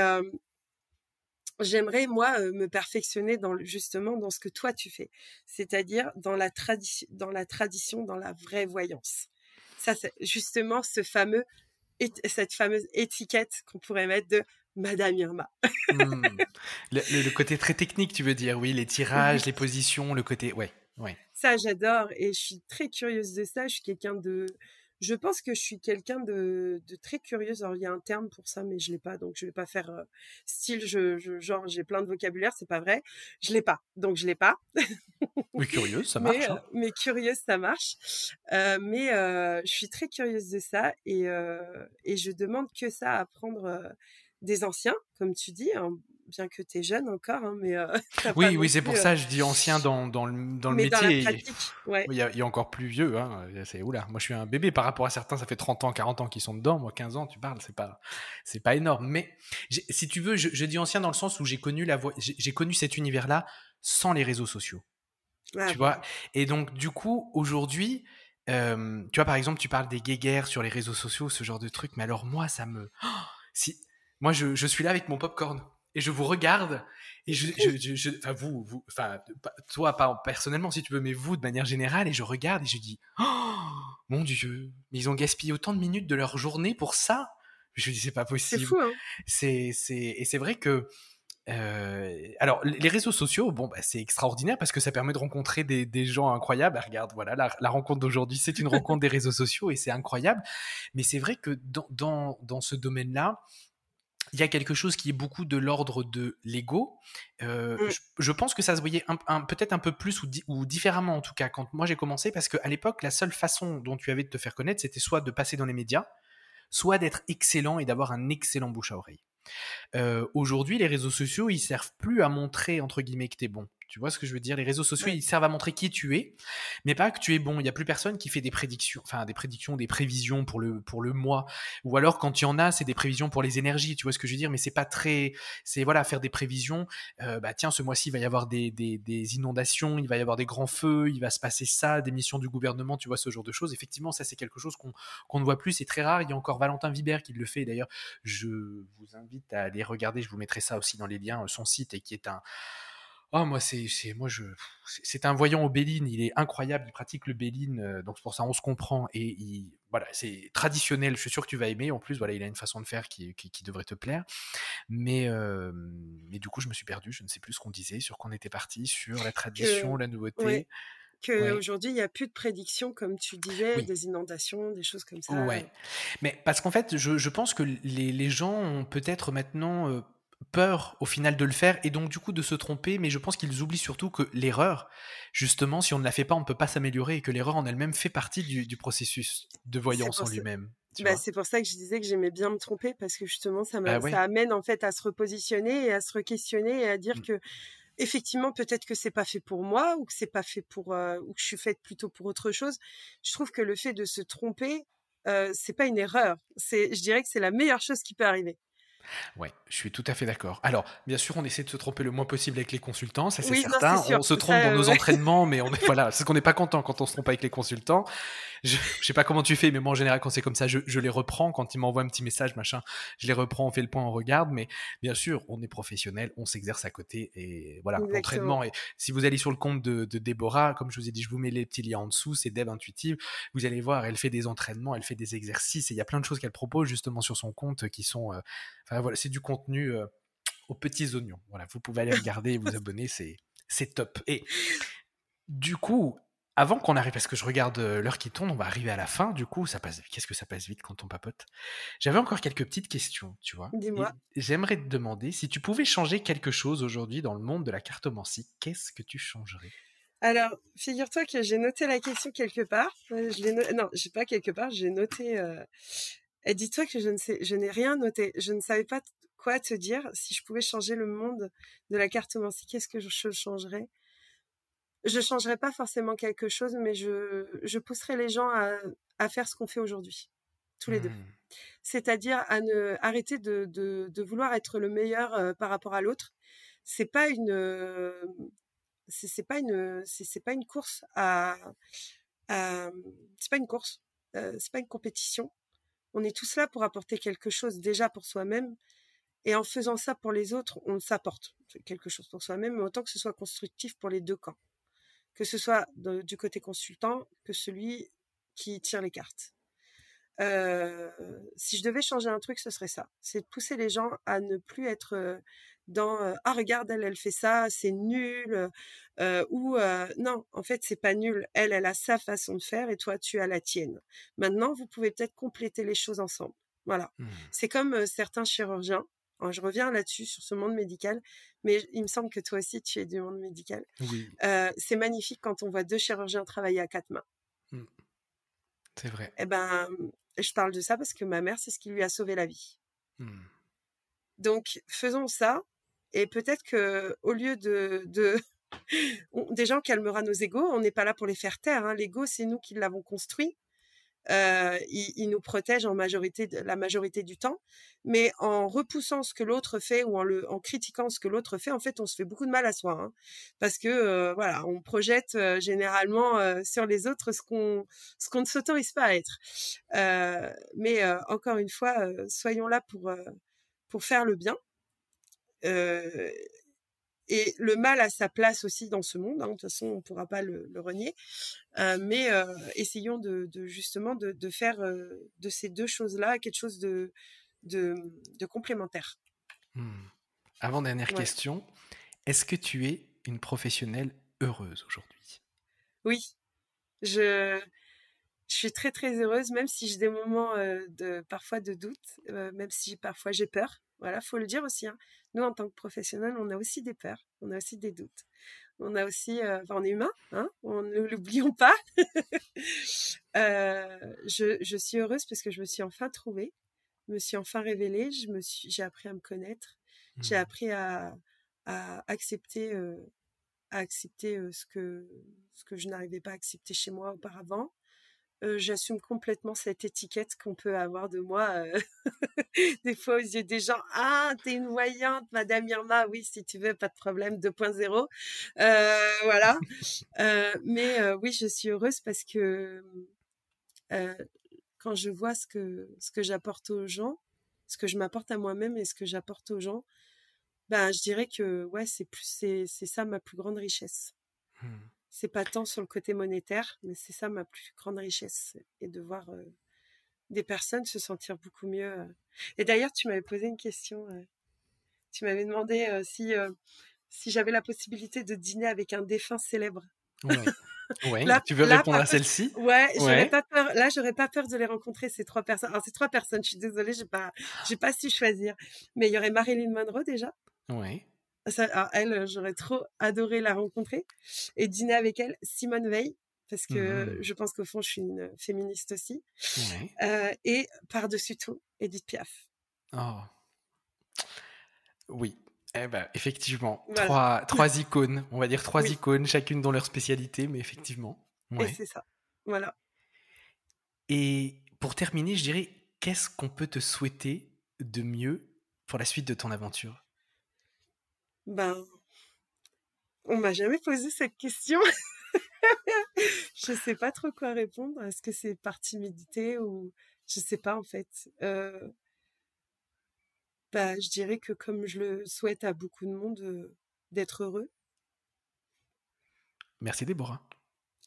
j'aimerais, moi, me perfectionner dans, justement dans ce que toi, tu fais. C'est-à-dire dans la, dans la tradition, dans la vraie voyance. Ça, c'est justement ce fameux, cette fameuse étiquette qu'on pourrait mettre de Madame Irma. Mmh. le, côté très technique, tu veux dire, oui, les tirages, les positions, le côté, ouais, ouais. Ça, j'adore et je suis très curieuse de ça. Je suis quelqu'un de, je pense que je suis quelqu'un de, de, très curieuse. Alors, il y a un terme pour ça, mais je l'ai pas, donc je vais pas faire euh, style, je, je, genre, j'ai plein de vocabulaire, c'est pas vrai. Je l'ai pas, donc je l'ai pas. oui, curieuse, ça marche. Mais, hein. mais curieuse, ça marche. Euh, mais euh, je suis très curieuse de ça et, et je demande que ça à apprendre des anciens, comme tu dis, hein, bien que tu es jeune encore, hein, mais... Euh, oui, oui, c'est pour ça je dis ancien dans, dans le, dans le métier. ouais. il, y a, il, y a, encore plus vieux. Hein. C'est, oula, moi je suis un bébé par rapport à certains, ça fait 30 ans, 40 ans qu'ils sont dedans. Moi, 15 ans, tu parles, c'est pas, c'est pas énorme. Mais si tu veux, je, je, dis ancien dans le sens où j'ai connu, la j'ai, connu cet univers-là sans les réseaux sociaux. Tu vois? Et donc, du coup, aujourd'hui... Euh, tu vois, par exemple, tu parles des guéguerres sur les réseaux sociaux, ce genre de truc, mais alors moi, ça me... si... Moi, je, je suis là avec mon popcorn et je vous regarde et je, enfin vous, vous, enfin toi pas personnellement si tu veux, mais vous de manière générale et je regarde et je dis oh mon dieu, mais ils ont gaspillé autant de minutes de leur journée pour ça? Je dis c'est pas possible. C'est fou. Hein c'est c'est et c'est vrai que euh, alors, les réseaux sociaux, bon, bah, c'est extraordinaire parce que ça permet de rencontrer des, des gens incroyables. Bah, regarde, voilà, la, la rencontre d'aujourd'hui, c'est une rencontre des réseaux sociaux et c'est incroyable. Mais c'est vrai que dans, dans, dans ce domaine-là, il y a quelque chose qui est beaucoup de l'ordre de l'ego. Euh, mmh. je, pense que ça se voyait peut-être un peu plus ou, ou, différemment en tout cas quand moi j'ai commencé parce qu'à l'époque la seule façon dont tu avais de te faire connaître c'était soit de passer dans les médias, soit d'être excellent et d'avoir un excellent bouche à oreille. Aujourd'hui les réseaux sociaux ils servent plus à montrer entre guillemets que t'es bon. Tu vois ce que je veux dire? Les réseaux sociaux, ils servent à montrer qui tu es, mais pas que tu es bon. Il n'y a plus personne qui fait des prédictions, enfin des prédictions, des prévisions pour le, pour le mois. Ou alors, quand il y en a, c'est des prévisions pour les énergies. Tu vois ce que je veux dire? Mais c'est pas très. C'est voilà, faire des prévisions. Euh, bah tiens, ce mois-ci, il va y avoir des, des, des, inondations, il va y avoir des grands feux, il va se passer ça, des missions du gouvernement, tu vois, ce genre de choses. Effectivement, ça, c'est quelque chose qu'on qu'on ne voit plus. C'est très rare. Il y a encore Valentin Vibert qui le fait. D'ailleurs, je vous invite à aller regarder. Je vous mettrai ça aussi dans les liens, son site, et qui est un Oh, moi, c'est, moi, je, c'est un voyant au Béline. Il est incroyable. Il pratique le Béline. Euh, donc, c'est pour ça, on se comprend. Et il, voilà, c'est traditionnel. Je suis sûr que tu vas aimer. En plus, voilà, il a une façon de faire qui, qui, devrait te plaire. Mais, euh, mais du coup, je me suis perdu. Je ne sais plus ce qu'on disait, sur qu'on était parti, sur la tradition, la nouveauté. Qu'aujourd'hui, il n'y a plus de prédictions, comme tu disais, des inondations, des choses comme ça. Ouais. Mais parce qu'en fait, je, je, pense que les, les gens ont peut-être maintenant. Euh, peur au final de le faire et donc du coup de se tromper, mais je pense qu'ils oublient surtout que l'erreur, justement, si on ne la fait pas, on ne peut pas s'améliorer et que l'erreur en elle-même fait partie du, processus de voyance en lui-même. Bah, c'est pour ça que je disais que j'aimais bien me tromper parce que justement ça, bah ça amène en fait à se repositionner et à se re-questionner et à dire mmh. que effectivement peut-être que c'est pas fait pour moi ou que c'est pas fait pour euh, ou que je suis faite plutôt pour autre chose. Je trouve que le fait de se tromper euh, c'est pas une erreur. C'est, je dirais que c'est la meilleure chose qui peut arriver. Ouais, je suis tout à fait d'accord. Alors, bien sûr, on essaie de se tromper le moins possible avec les consultants, ça c'est certain. on se trompe dans nos entraînements, mais on est, voilà, c'est qu'on n'est pas content quand on se trompe avec les consultants. Je, je sais pas comment tu fais, mais moi en général quand c'est comme ça, je, je les reprends quand ils m'envoient un petit message, machin, je les reprends, on fait le point, on regarde. Mais bien sûr, on est professionnel, on s'exerce à côté et voilà, l'entraînement. Et si vous allez sur le compte de, de Déborah, comme je vous ai dit, je vous mets les petits liens en dessous, c'est Dev Intuitive. Vous allez voir, elle fait des entraînements, elle fait des exercices et il y a plein de choses qu'elle propose justement sur son compte qui sont, euh, enfin voilà, c'est du contenu euh, aux petits oignons. Voilà, vous pouvez aller regarder et vous abonner, c'est c'est top. Et du coup, avant qu'on arrive, parce que je regarde euh, l'heure qui tourne, on va arriver à la fin, du coup, ça passe Qu'est-ce que ça passe vite quand on papote? J'avais encore quelques petites questions, tu vois. Dis-moi. J'aimerais te demander, si tu pouvais changer quelque chose aujourd'hui dans le monde de la cartomancie, qu'est-ce que tu changerais? Alors, figure-toi que j'ai noté la question quelque part. Euh, je l'ai no... Non, j'ai pas quelque part, j'ai noté. Euh... Et dis-toi que je ne sais, je n'ai rien noté. Je ne savais pas quoi te dire. Si je pouvais changer le monde de la cartomancie, qu'est-ce que je changerais? Je changerais pas forcément quelque chose, mais je, je pousserais les gens à, à faire ce qu'on fait aujourd'hui, tous les deux. Hmm. C'est-à-dire à ne arrêter de, de, de vouloir être le meilleur euh, par rapport à l'autre. C'est pas une c'est pas une c'est pas une course à, à c'est pas une course euh, c'est pas une compétition on est tous là pour apporter quelque chose déjà pour soi-même et en faisant ça pour les autres on s'apporte quelque chose pour soi-même mais autant que ce soit constructif pour les deux camps que ce soit du côté consultant que celui qui tire les cartes euh, si je devais changer un truc, ce serait ça. C'est de pousser les gens à ne plus être dans ah regarde elle elle fait ça c'est nul euh, ou non en fait c'est pas nul elle elle a sa façon de faire et toi tu as la tienne maintenant vous pouvez peut-être compléter les choses ensemble voilà Mmh. c'est comme certains chirurgiens Alors, je reviens là-dessus sur ce monde médical mais il me semble que toi aussi tu es du monde médical Oui, c'est magnifique quand on voit deux chirurgiens travailler à quatre mains c'est vrai. eh ben je parle de ça parce que ma mère c'est ce qui lui a sauvé la vie Hmm. Donc, faisons ça. Et peut-être que au lieu de, de on- des gens calmera nos égaux, on n'est pas là pour les faire taire. Hein. L'ego, c'est nous qui l'avons construit. Euh, il, nous protège en majorité, la majorité du temps. Mais en repoussant ce que l'autre fait ou en, critiquant ce que l'autre fait, en fait, on se fait beaucoup de mal à soi. hein. parce que euh, voilà, on projette euh, généralement sur les autres ce qu'on ne s'autorise pas à être. Mais encore une fois, soyons là pour faire le bien. Euh, et le mal a sa place aussi dans ce monde. hein, de toute façon, on ne pourra pas le, le renier. Euh, mais euh, essayons de, de justement de, de faire euh, de ces deux choses-là quelque chose de, de, de complémentaire. Hmm. Avant-dernière Ouais. question. Est-ce que tu es une professionnelle heureuse aujourd'hui? Oui, je, je suis très très heureuse, même si j'ai des moments de parfois de doute, même si parfois j'ai peur. Voilà, faut le dire aussi. hein. Nous, en tant que professionnels, on a aussi des peurs, on a aussi des doutes. On a aussi, euh, enfin, on est humain, hein, on ne l'oublions pas. Euh, je, je suis heureuse parce que je me suis enfin trouvée, je me suis enfin révélée, je me suis, j'ai appris à me connaître, j'ai Hmm. appris à, à accepter, euh, à accepter ce que ce que je n'arrivais pas à accepter chez moi auparavant. Euh, J'assume complètement cette étiquette qu'on peut avoir de moi euh, des fois aux yeux des gens. Ah, t'es une voyante, Madame Irma. Oui, si tu veux, pas de problème. 2.0. Euh, voilà. Mais oui, je suis heureuse parce que quand je vois ce que ce que j'apporte aux gens, ce que je m'apporte à moi-même et ce que j'apporte aux gens, ben je dirais que ouais, c'est plus c'est ça ma plus grande richesse. Hmm. C'est pas tant sur le côté monétaire, mais c'est ça ma plus grande richesse et de voir euh, des personnes se sentir beaucoup mieux. euh. Et d'ailleurs, tu m'avais posé une question. euh, tu m'avais demandé si si j'avais la possibilité de dîner avec un défunt célèbre. Ouais. Ouais, Là- tu veux là, répondre à celle-ci? Ouais, j'aurais Ouais. pas peur. Là, j'aurais pas peur de les rencontrer ces trois personnes. Alors ces trois personnes, je suis désolée, j'ai pas, j'ai pas su choisir. Mais il y aurait Marilyn Monroe déjà. Ouais. Ça, alors, elle, euh, j'aurais trop adoré la rencontrer et dîner avec elle. Simone Veil, parce que Mhm. je pense qu'au fond, je suis une féministe aussi. Ouais. Euh, et par-dessus tout, Edith Piaf. Oh. Oui. Eh ben, effectivement, Voilà. trois, trois icônes, on va dire trois Oui. icônes, chacune dans leur spécialité, mais effectivement. Et c'est ça. Voilà. Et pour terminer, je dirais, qu'est-ce qu'on peut te souhaiter de mieux pour la suite de ton aventure? Ben, on m'a jamais posé cette question. je sais pas trop quoi répondre. Est-ce que c'est par timidité ou je sais pas en fait. Euh, bah, je dirais que comme je le souhaite à beaucoup de monde, euh, d'être heureux, Merci Déborah.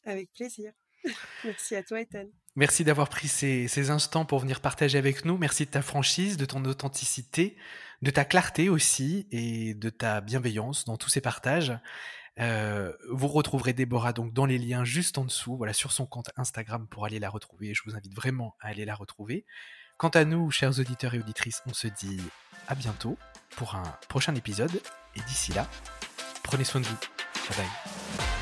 avec plaisir. Merci à toi, Ethan. Merci d'avoir pris ces, ces instants pour venir partager avec nous. Merci de ta franchise, de ton authenticité, de ta clarté aussi et de ta bienveillance dans tous ces partages. Euh, vous retrouverez Déborah donc dans les liens juste en dessous, voilà, sur son compte Instagram pour aller la retrouver. Je vous invite vraiment à aller la retrouver. Quant à nous, chers auditeurs et auditrices, on se dit à bientôt pour un prochain épisode. Et d'ici là, prenez soin de vous. Bye bye.